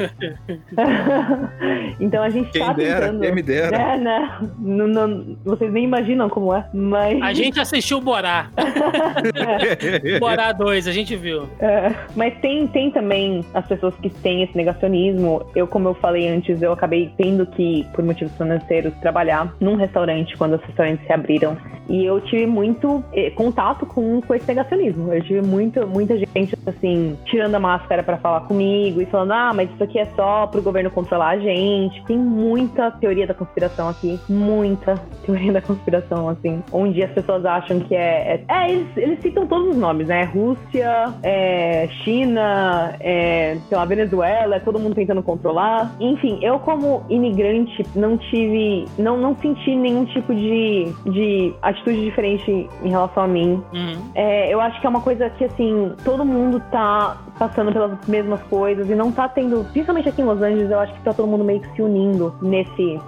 então a gente Quem tá dera, tentando... quem me dera. É, né? Não- não- vocês nem imaginam como é. Mas... A gente assistiu Borá. Borá 2, a gente viu. É, mas tem, tem também as pessoas que têm esse negacionismo. Eu, como eu falei antes, eu acabei tendo que, por motivos financeiros, trabalhar num restaurante quando os restaurantes se abriram. E eu tive muito eh, contato com, com esse negacionismo. Eu tive muito, muita gente, assim, tirando a máscara para falar comigo e falando: ah, mas isso aqui é só pro governo controlar a gente. Tem muita teoria da conspiração aqui. Muita teoria da conspiração, assim. Onde as pessoas acham que é. É, é eles, eles citam todos os nomes, né? Rússia, é, China, é, sei lá, Venezuela, é todo mundo tentando controlar. Enfim, eu, como imigrante, não tive. Não, não senti nenhum tipo de, de atitude diferente em relação a mim. Uhum. É, eu acho que é uma coisa que, assim, todo mundo tá passando pelas mesmas coisas e não tá tendo, principalmente aqui em Los Angeles, eu acho que tá todo mundo meio que se unindo nesse,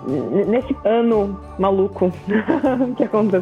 nesse ano maluco que aconteceu.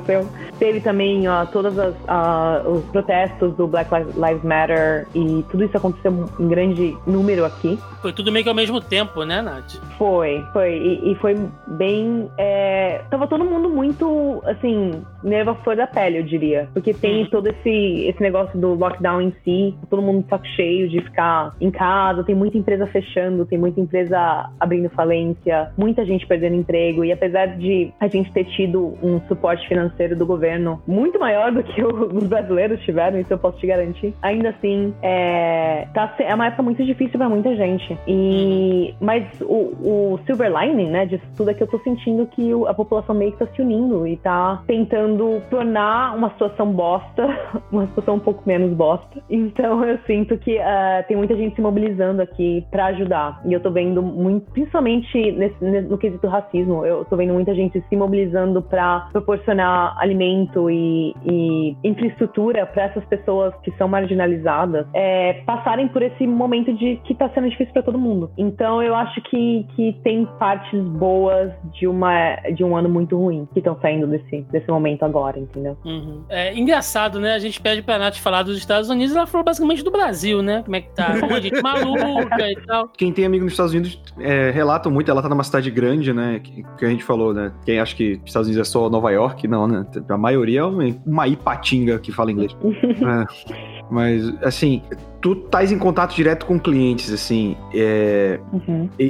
Teve também ó, todos os protestos do Black Lives Matter e tudo isso aconteceu em grande número aqui. Foi tudo meio que ao mesmo tempo, né, Nath? Foi, foi. E, e foi bem. É... Tava todo mundo muito, assim, nervo flor da pele, eu diria. Porque tem todo esse, esse negócio do lockdown em si, todo mundo saco cheio de ficar em casa, tem muita empresa fechando, tem muita empresa abrindo falência, muita gente perdendo emprego. E apesar de a gente ter tido um suporte financeiro do governo muito maior do que os brasileiros tiveram, isso eu posso te garantir, ainda assim, é, tá, é uma época muito difícil para muita gente. E, mas o, o silver lining, né, disso tudo é que eu tô sentindo que a população meio que tá se unindo e tá tentando tornar uma situação bosta uma situação um pouco menos bosta. Então eu sinto que uh, tem muita gente se mobilizando aqui para ajudar. E eu tô vendo muito, principalmente nesse, no quesito racismo, eu tô vendo muita gente se mobilizando para proporcionar alimento e, e infraestrutura para essas pessoas que são marginalizadas é, passarem por esse momento de que tá sendo difícil para todo mundo. Então eu acho que, que tem partes boas de, uma, de um ano muito ruim que estão saindo desse, desse momento agora, entendeu? Uhum. É engraçado, né? A gente pede pra Nath falar dos Estados Unidos, ela falou basicamente do Brasil, né? Como é que tá? Uma gente maluca e tal. Quem tem amigo nos Estados Unidos é, relata muito, ela tá numa cidade grande, né? Que, que, a gente falou, né? Quem acha que Estados Unidos é só Nova York, não, né? A maioria é uma, uma ipatinga que fala inglês. é. Mas, assim, tu estás em contato direto com clientes, assim, é... uhum. e,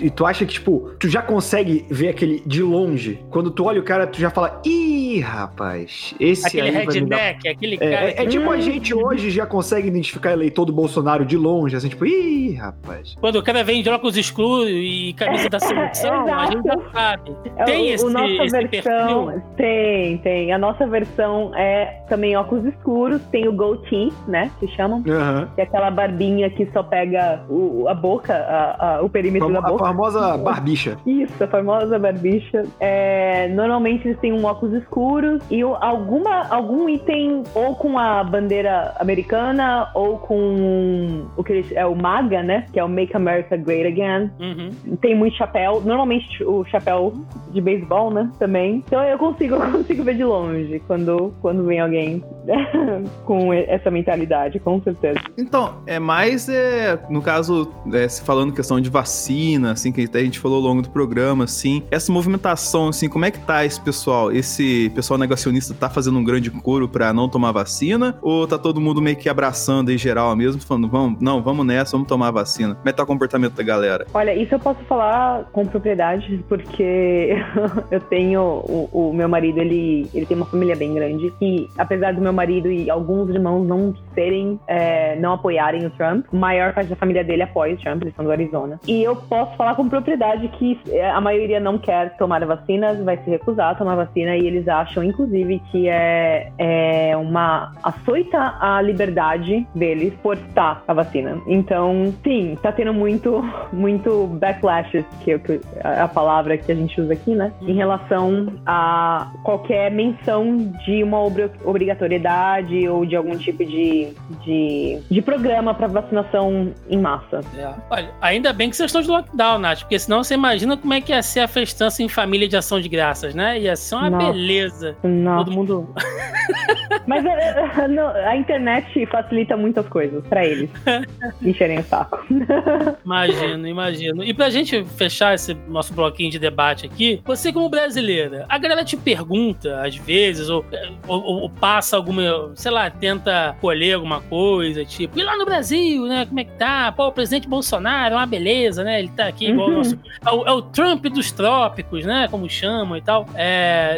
e, e, tu acha que, tipo, tu já consegue ver aquele de longe? Quando tu olha o cara, tu já fala, ih, rapaz, esse aquele aí redneck, dar... aquele é, cara... É, é, tipo a gente hoje já consegue identificar eleitor do Bolsonaro de longe, assim, tipo, ih, rapaz. Quando o cara vem de óculos escuros e camisa da seleção, a gente já sabe. É, tem o, esse, o nossa esse versão, perfil? Tem, tem. A nossa versão é também óculos escuros, tem o goatee, né, que chamam, uhum. Que é aquela barbinha que só pega o, a boca, a, a, o perímetro a, da boca. A famosa barbicha. Isso, a famosa barbicha. É, normalmente eles têm um óculos escuros e alguma, algum item ou com a bandeira americana ou com o que eles, é o MAGA, né? Que é o Make America Great Again. Uhum. Tem muito chapéu, normalmente o chapéu de beisebol, né? Também. Então eu consigo, eu consigo ver de longe quando, quando vem alguém com essa mentalidade, com certeza. Então, é mais, é, no caso, é, se falando questão de vacina, assim, que a gente falou ao longo do programa, assim, essa movimentação, assim, como é que tá esse pessoal? Esse pessoal negacionista tá fazendo um grande coro para não tomar vacina? Ou tá todo mundo meio que abraçando em geral mesmo, falando, vamos, não, vamos nessa, vamos tomar vacina? Como é que tá o comportamento da galera? Olha, isso eu posso falar com propriedade, porque eu tenho, o, o meu marido, ele, ele tem uma família bem grande, e apesar do meu marido e alguns irmãos não serem, é, não apoiarem o Trump, a maior parte da família dele apoia o Trump, eles são do Arizona. E eu posso falar com propriedade que é, a maioria não quer tomar a vacina, vai se recusar a tomar vacina, e eles acham, inclusive, que é, é uma açoita a liberdade deles por estar a vacina. Então, sim, tá tendo muito, muito backlash, que é a palavra que a gente usa aqui, né? Em relação a qualquer menção de uma obrigatoriedade ou de algum tipo de, de, de programa para vacinação em massa. É. Olha, ainda bem que vocês estão de lockdown, Nath, porque senão você imagina como é que ia ser a festança em família de ação de graças, né? Ia ser uma Nossa. beleza. Nossa. Todo mundo. Mas a, é, é, a, internet facilita muitas coisas para eles encherem o saco. Imagino, imagino. E pra gente fechar esse nosso bloquinho de debate aqui, você como brasileira, a galera te pergunta às vezes, ou, ou, ou passa alguma, sei lá, tenta colher alguma coisa, tipo, e lá no Brasil, né? Como é que tá? Pô, o presidente Bolsonaro é uma beleza, né? Ele tá aqui igual uhum. o nosso. É o, é o, Trump dos trópicos, né? Como chamam e tal.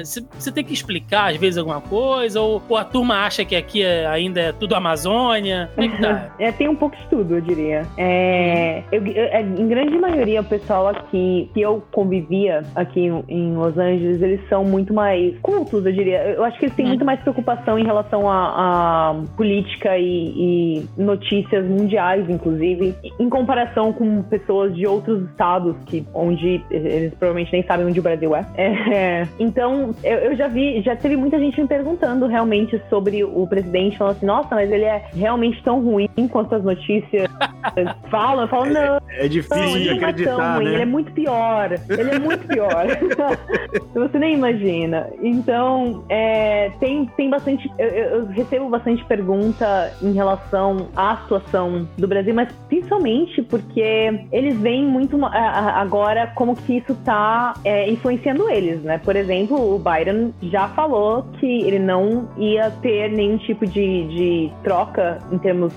Você é, tem que explicar, às vezes, alguma coisa, ou, ou, a turma acha que aqui é, ainda é tudo Amazônia. Como é que tá? É, tem um pouco de tudo, eu diria. É, eu, eu, é, em grande maioria, o pessoal aqui, que eu convivia aqui em, em Los Angeles, eles são muito mais cultos, eu diria. Eu acho que eles têm hum. muito mais preocupação em relação a, a política e, e, notícias mundiais, inclusive, em comparação com pessoas de outros estados, que, onde eles provavelmente nem sabem onde o Brasil é. é então, eu, eu, já vi, já teve muita gente me perguntando realmente sobre o presidente, falando assim, nossa, mas ele é realmente tão ruim quanto as notícias falam. Eu falo, é, não. É, é difícil não, de acreditar, ruim, né? Ele é muito pior. Ele é muito pior. Você nem imagina. Então, é, tem, tem bastante. Eu, eu, recebo bastante pergunta em relação à situação do Brasil, mas principalmente porque eles veem muito agora como que isso está é, influenciando eles, né? Por exemplo, o Biden já falou que ele não ia ter nenhum tipo de, de troca em termos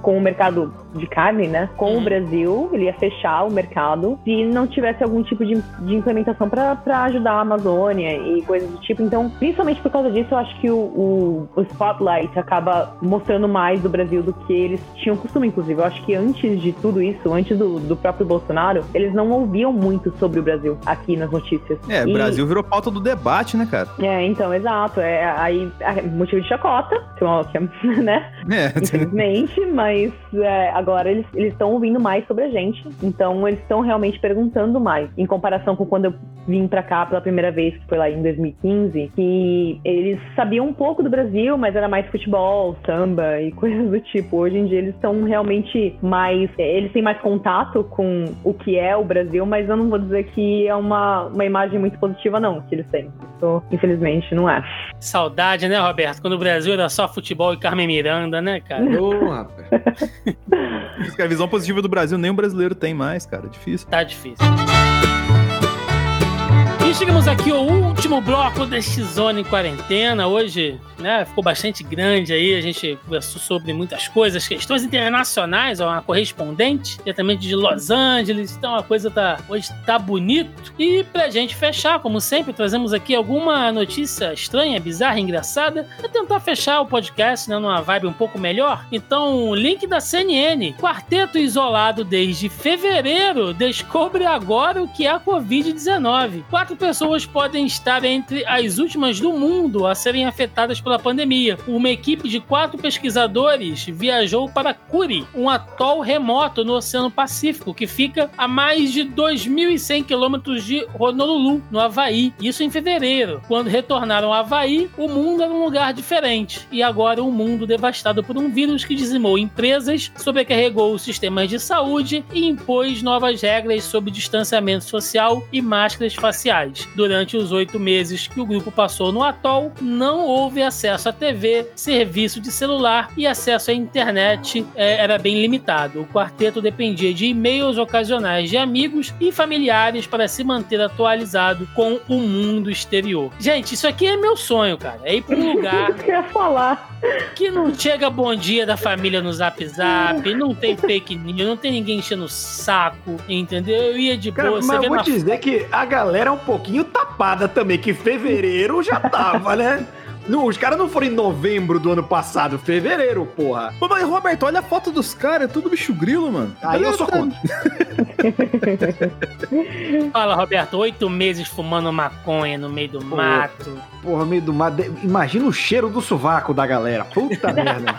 com o mercado de carne, né? Com uhum. o Brasil, ele ia fechar o mercado se não tivesse algum tipo de, de implementação para ajudar a Amazônia e coisas do tipo. Então, principalmente por causa disso, eu acho que o, o, o spotlight acaba mostrando mais do Brasil do que eles tinham costume, inclusive. Eu acho que antes de tudo isso, antes do, do próprio Bolsonaro, eles não ouviam muito sobre o Brasil aqui nas notícias. É, o Brasil virou pauta do debate, né, cara? É, então, exato. É, aí, é motivo de chacota, que, é, né? É. Infelizmente, mas é, agora eles estão ouvindo mais sobre a gente. Então, eles estão realmente perguntando mais. Em comparação com quando eu vim para cá pela primeira vez, que foi lá em 2015, que eles sabiam um pouco do Brasil, mas era mais futebol, samba e coisas do tipo. Hoje em dia eles estão realmente mais. Eles têm mais contato com o que é o Brasil, mas eu não vou dizer que é uma, uma imagem muito positiva, não, que eles têm. Isso, infelizmente, não é. Saudade, né, Roberto? Quando o Brasil era só futebol e Carmen Miranda, né, cara? Ô, rapaz. a visão positiva do Brasil nem o brasileiro tem mais, cara. Difícil. Tá difícil. Chegamos aqui ao último bloco deste Zona em Quarentena. Hoje, né, ficou bastante grande aí. A gente conversou sobre muitas coisas, questões internacionais, uma correspondente diretamente de Los Angeles. Então a coisa tá hoje tá bonito. E pra gente fechar, como sempre, trazemos aqui alguma notícia estranha, bizarra, engraçada, pra tentar fechar o podcast, né, numa vibe um pouco melhor. Então, link da CNN. Quarteto isolado desde fevereiro descobre agora o que é a Covid-19. Quatro pessoas podem estar entre as últimas do mundo a serem afetadas pela pandemia. Uma equipe de quatro pesquisadores viajou para Kuri, um atol remoto no Oceano Pacífico, que fica a mais de 2.100 quilômetros de Honolulu, no Havaí. Isso em fevereiro. Quando retornaram ao Havaí, o mundo era um lugar diferente. E agora um mundo devastado por um vírus que dizimou empresas, sobrecarregou os sistemas de saúde e impôs novas regras sobre distanciamento social e máscaras faciais. Durante os oito meses que o grupo passou no atol, não houve acesso à TV, serviço de celular e acesso à internet é, era bem limitado. O quarteto dependia de e-mails ocasionais de amigos e familiares para se manter atualizado com o mundo exterior. Gente, isso aqui é meu sonho, cara. É ir para um lugar. que ia falar. Que não chega bom dia da família no zap zap, não tem fake news, não tem ninguém enchendo o saco, entendeu? Eu ia de boa. Cara, mas eu vou na... dizer que a galera é um pouco pouquinho tapada também, que fevereiro já tava, né? Não, os caras não foram em novembro do ano passado, fevereiro, porra. Pô, mas Roberto, olha a foto dos caras, é tudo bicho grilo, mano. Aí eu sou contra. Fala, Roberto, oito meses fumando maconha no meio do mato. Porra, meio do mato. Imagina o cheiro do sovaco da galera. Puta merda.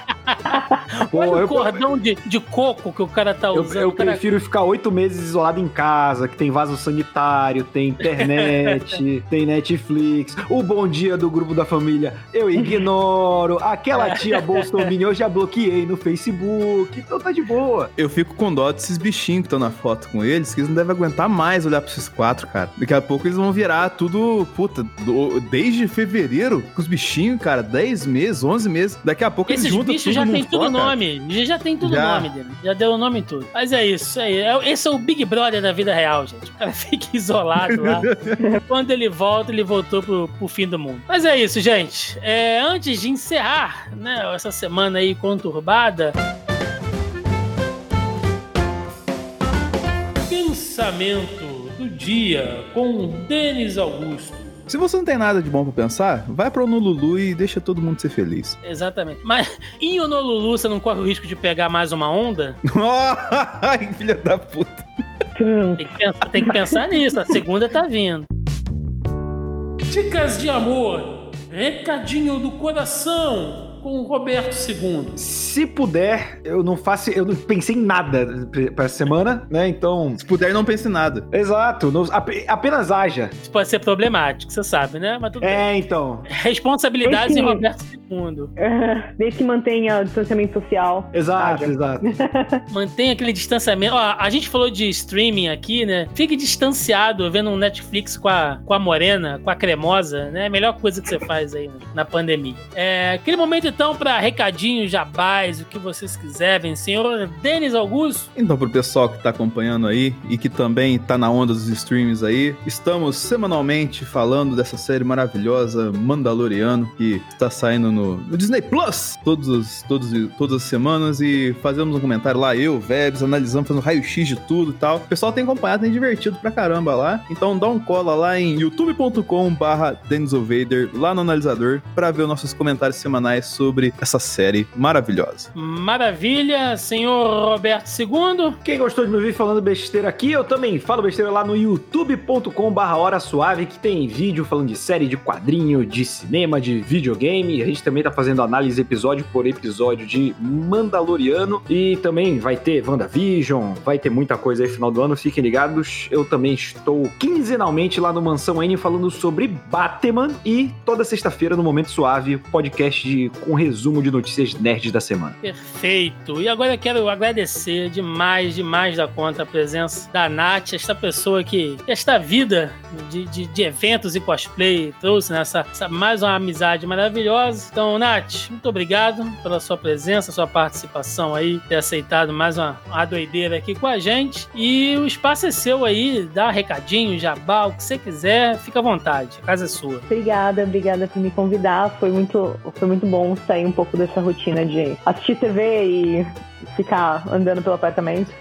Olha eu, o cordão de, de coco que o cara tá usando. Eu, eu cara... prefiro ficar oito meses isolado em casa, que tem vaso sanitário, tem internet, tem Netflix, o bom dia do grupo da família eu ignoro, aquela tia Bolsonaro eu já bloqueei no Facebook, então tá de boa. Eu fico com dó desses bichinhos que estão na foto com eles, que eles não devem aguentar mais olhar pra esses quatro, cara. Daqui a pouco eles vão virar tudo, puta, do, desde fevereiro, com os bichinhos, cara, 10 meses, 11 meses. Daqui a pouco Esses eles juntam bichos já tem tudo nome. Já, já tem tudo já. nome dele. Já deu o nome em tudo. Mas é isso, é, é, esse é o Big Brother da vida real, gente. O cara fica isolado lá. Quando ele volta, ele voltou pro, pro fim do mundo. Mas é isso, gente. É, antes de encerrar, né, essa semana aí conturbada. Pensamento do dia com Denis Augusto. Se você não tem nada de bom pra pensar, vai pro Honolulu e deixa todo mundo ser feliz. Exatamente. Mas em Honolulu você não corre o risco de pegar mais uma onda? Ai, filha da puta. Tem que, pensar, tem que pensar nisso, a segunda tá vindo. Dicas de amor, recadinho do coração com o Roberto II. Se puder, eu não faço, eu não pensei em nada para essa semana, né? Então, se puder, não pense em nada. Exato, não, apenas haja. Isso pode ser problemático, você sabe, né? Mas tudo é, bem. então. Responsabilidades em Roberto II. Desde que mantenha o distanciamento social. Exato, haja. exato. Mantenha aquele distanciamento. Ó, a gente falou de streaming aqui, né? Fique distanciado vendo um Netflix com a, com a morena, com a cremosa, né? Melhor coisa que você faz aí na pandemia. É, aquele momento então para recadinhos, jabás, o que vocês quiserem, senhor Denis Augusto. Então, pro pessoal que tá acompanhando aí e que também tá na onda dos streams aí, estamos semanalmente falando dessa série maravilhosa Mandaloriano que está saindo no, no Disney Plus todos, todos, todas as semanas e fazemos um comentário lá, eu, Vebs, analisando, fazendo raio-x de tudo e tal. O pessoal tem acompanhado, tem divertido pra caramba lá. Então dá um cola lá em youtube.com/barra lá no analisador para ver os nossos comentários semanais sobre sobre essa série maravilhosa. Maravilha, senhor Roberto II. Quem gostou de me ouvir falando besteira aqui, eu também falo besteira lá no youtube.com/barra Hora Suave, que tem vídeo falando de série, de quadrinho, de cinema, de videogame. A gente também tá fazendo análise episódio por episódio de Mandaloriano. E também vai ter WandaVision, vai ter muita coisa aí no final do ano, fiquem ligados. Eu também estou quinzenalmente lá no Mansão N falando sobre Batman e toda sexta-feira no Momento Suave, podcast de um resumo de notícias nerds da semana. Perfeito. E agora eu quero agradecer demais, demais da conta a presença da Nath, esta pessoa que esta vida de, de, de eventos e cosplay trouxe nessa né, mais uma amizade maravilhosa. Então, Nath, muito obrigado pela sua presença, sua participação aí, ter aceitado mais uma, uma doideira aqui com a gente. E o espaço é seu aí, dá recadinho, jabá, o que você quiser, fica à vontade. A casa é sua. Obrigada, obrigada por me convidar. Foi muito, foi muito bom sair um pouco dessa rotina de assistir TV e ficar andando pelo apartamento.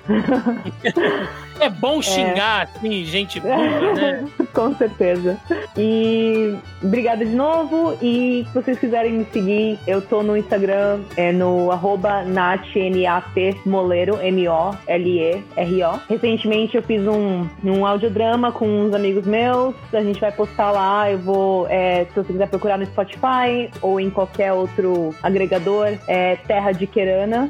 É bom xingar, é. assim, gente né? Com certeza. E obrigada de novo. E se vocês quiserem me seguir, eu tô no Instagram, é no arroba Moleiro, M-O-L-E-R-O. Recentemente eu fiz um, um audiodrama com uns amigos meus. A gente vai postar lá. Eu vou, é, se você quiser procurar no Spotify ou em qualquer outro agregador, é Terra de Querana,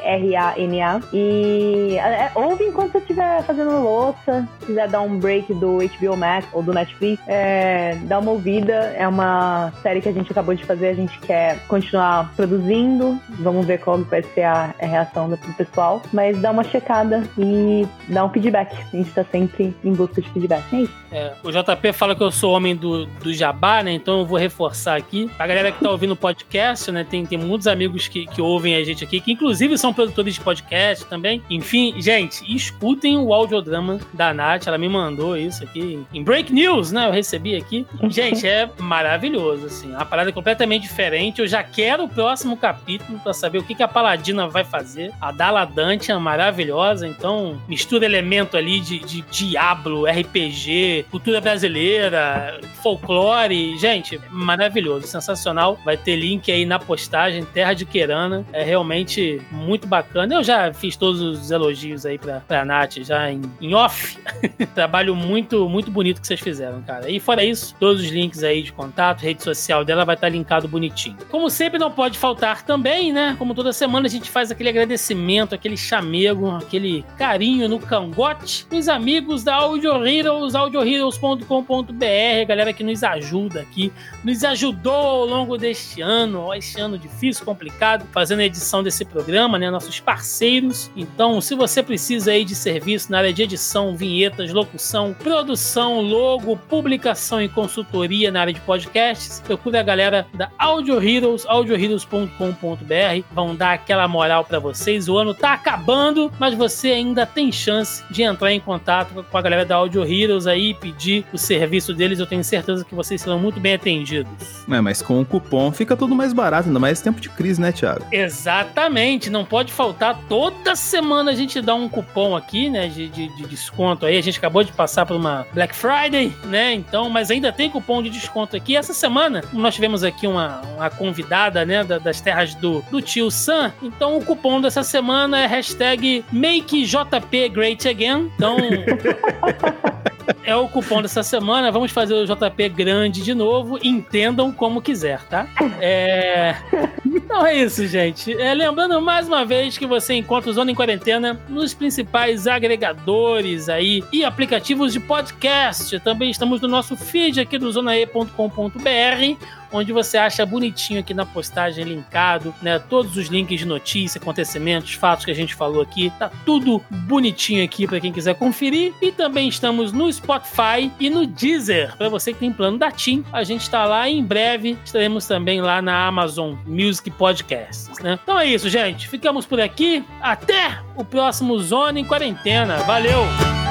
K-E-R-A-N-A. E é, ouve enquanto você estiver fazendo louça, quiser dar um break do HBO Max ou do Netflix, é, dá uma ouvida. É uma série que a gente acabou de fazer, a gente quer continuar produzindo. Vamos ver qual vai ser a, a reação do pessoal. Mas dá uma checada e dá um feedback. A gente tá sempre em busca de feedback. É isso. É, o JP fala que eu sou homem do, do jabá, né? Então eu vou reforçar aqui. A galera que tá ouvindo o podcast, né? Tem, tem muitos amigos que, que ouvem a gente aqui, que inclusive são produtores de podcast também. Enfim, gente, escutem o audiodrama da Nath, ela me mandou isso aqui em Break News, né? Eu recebi aqui. Gente, é maravilhoso, assim. A parada completamente diferente. Eu já quero o próximo capítulo para saber o que, que a Paladina vai fazer. A Dala Dante é maravilhosa, então mistura elemento ali de, de Diablo, RPG, cultura brasileira, folclore. Gente, maravilhoso, sensacional. Vai ter link aí na postagem, Terra de Querana. É realmente muito muito bacana. Eu já fiz todos os elogios aí pra, pra Nath já em, em off. Trabalho muito, muito bonito que vocês fizeram, cara. E fora isso, todos os links aí de contato, rede social dela vai estar linkado bonitinho. Como sempre, não pode faltar também, né? Como toda semana a gente faz aquele agradecimento, aquele chamego, aquele carinho no cangote dos amigos da Audio Heroes, audioheroes.com.br, galera que nos ajuda aqui, nos ajudou ao longo deste ano, ó, este ano difícil, complicado, fazendo a edição desse programa, né? Nossos parceiros. Então, se você precisa aí de serviço na área de edição, vinhetas, locução, produção, logo, publicação e consultoria na área de podcasts, procure a galera da Audio Heroes, audioheroes.com.br. Vão dar aquela moral para vocês. O ano tá acabando, mas você ainda tem chance de entrar em contato com a galera da Audio Heroes aí, pedir o serviço deles. Eu tenho certeza que vocês serão muito bem atendidos. É, mas com o cupom fica tudo mais barato, ainda mais tempo de crise, né, Thiago? Exatamente, não pode faltar. Toda semana a gente dá um cupom aqui, né, de, de, de desconto aí. A gente acabou de passar por uma Black Friday, né, então, mas ainda tem cupom de desconto aqui. Essa semana nós tivemos aqui uma, uma convidada, né, das terras do, do tio Sam. Então o cupom dessa semana é hashtag MakeJPGreatAgain. Então. é o cupom dessa semana. Vamos fazer o JP grande de novo. Entendam como quiser, tá? É. Então é isso, gente. É, lembrando mais uma vez que você encontra o Zona em Quarentena nos principais agregadores aí e aplicativos de podcast. Também estamos no nosso feed aqui do zonae.com.br onde você acha bonitinho aqui na postagem linkado, né? Todos os links de notícia, acontecimentos, fatos que a gente falou aqui, tá tudo bonitinho aqui para quem quiser conferir. E também estamos no Spotify e no Deezer, para você que tem plano da TIM. A gente está lá e em breve estaremos também lá na Amazon Music Podcasts, né? Então é isso, gente. Ficamos por aqui. Até o próximo Zona em Quarentena. Valeu!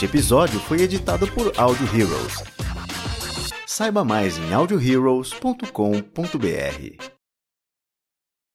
Este episódio foi editado por Audio Heroes. Saiba mais em audioheroes.com.br.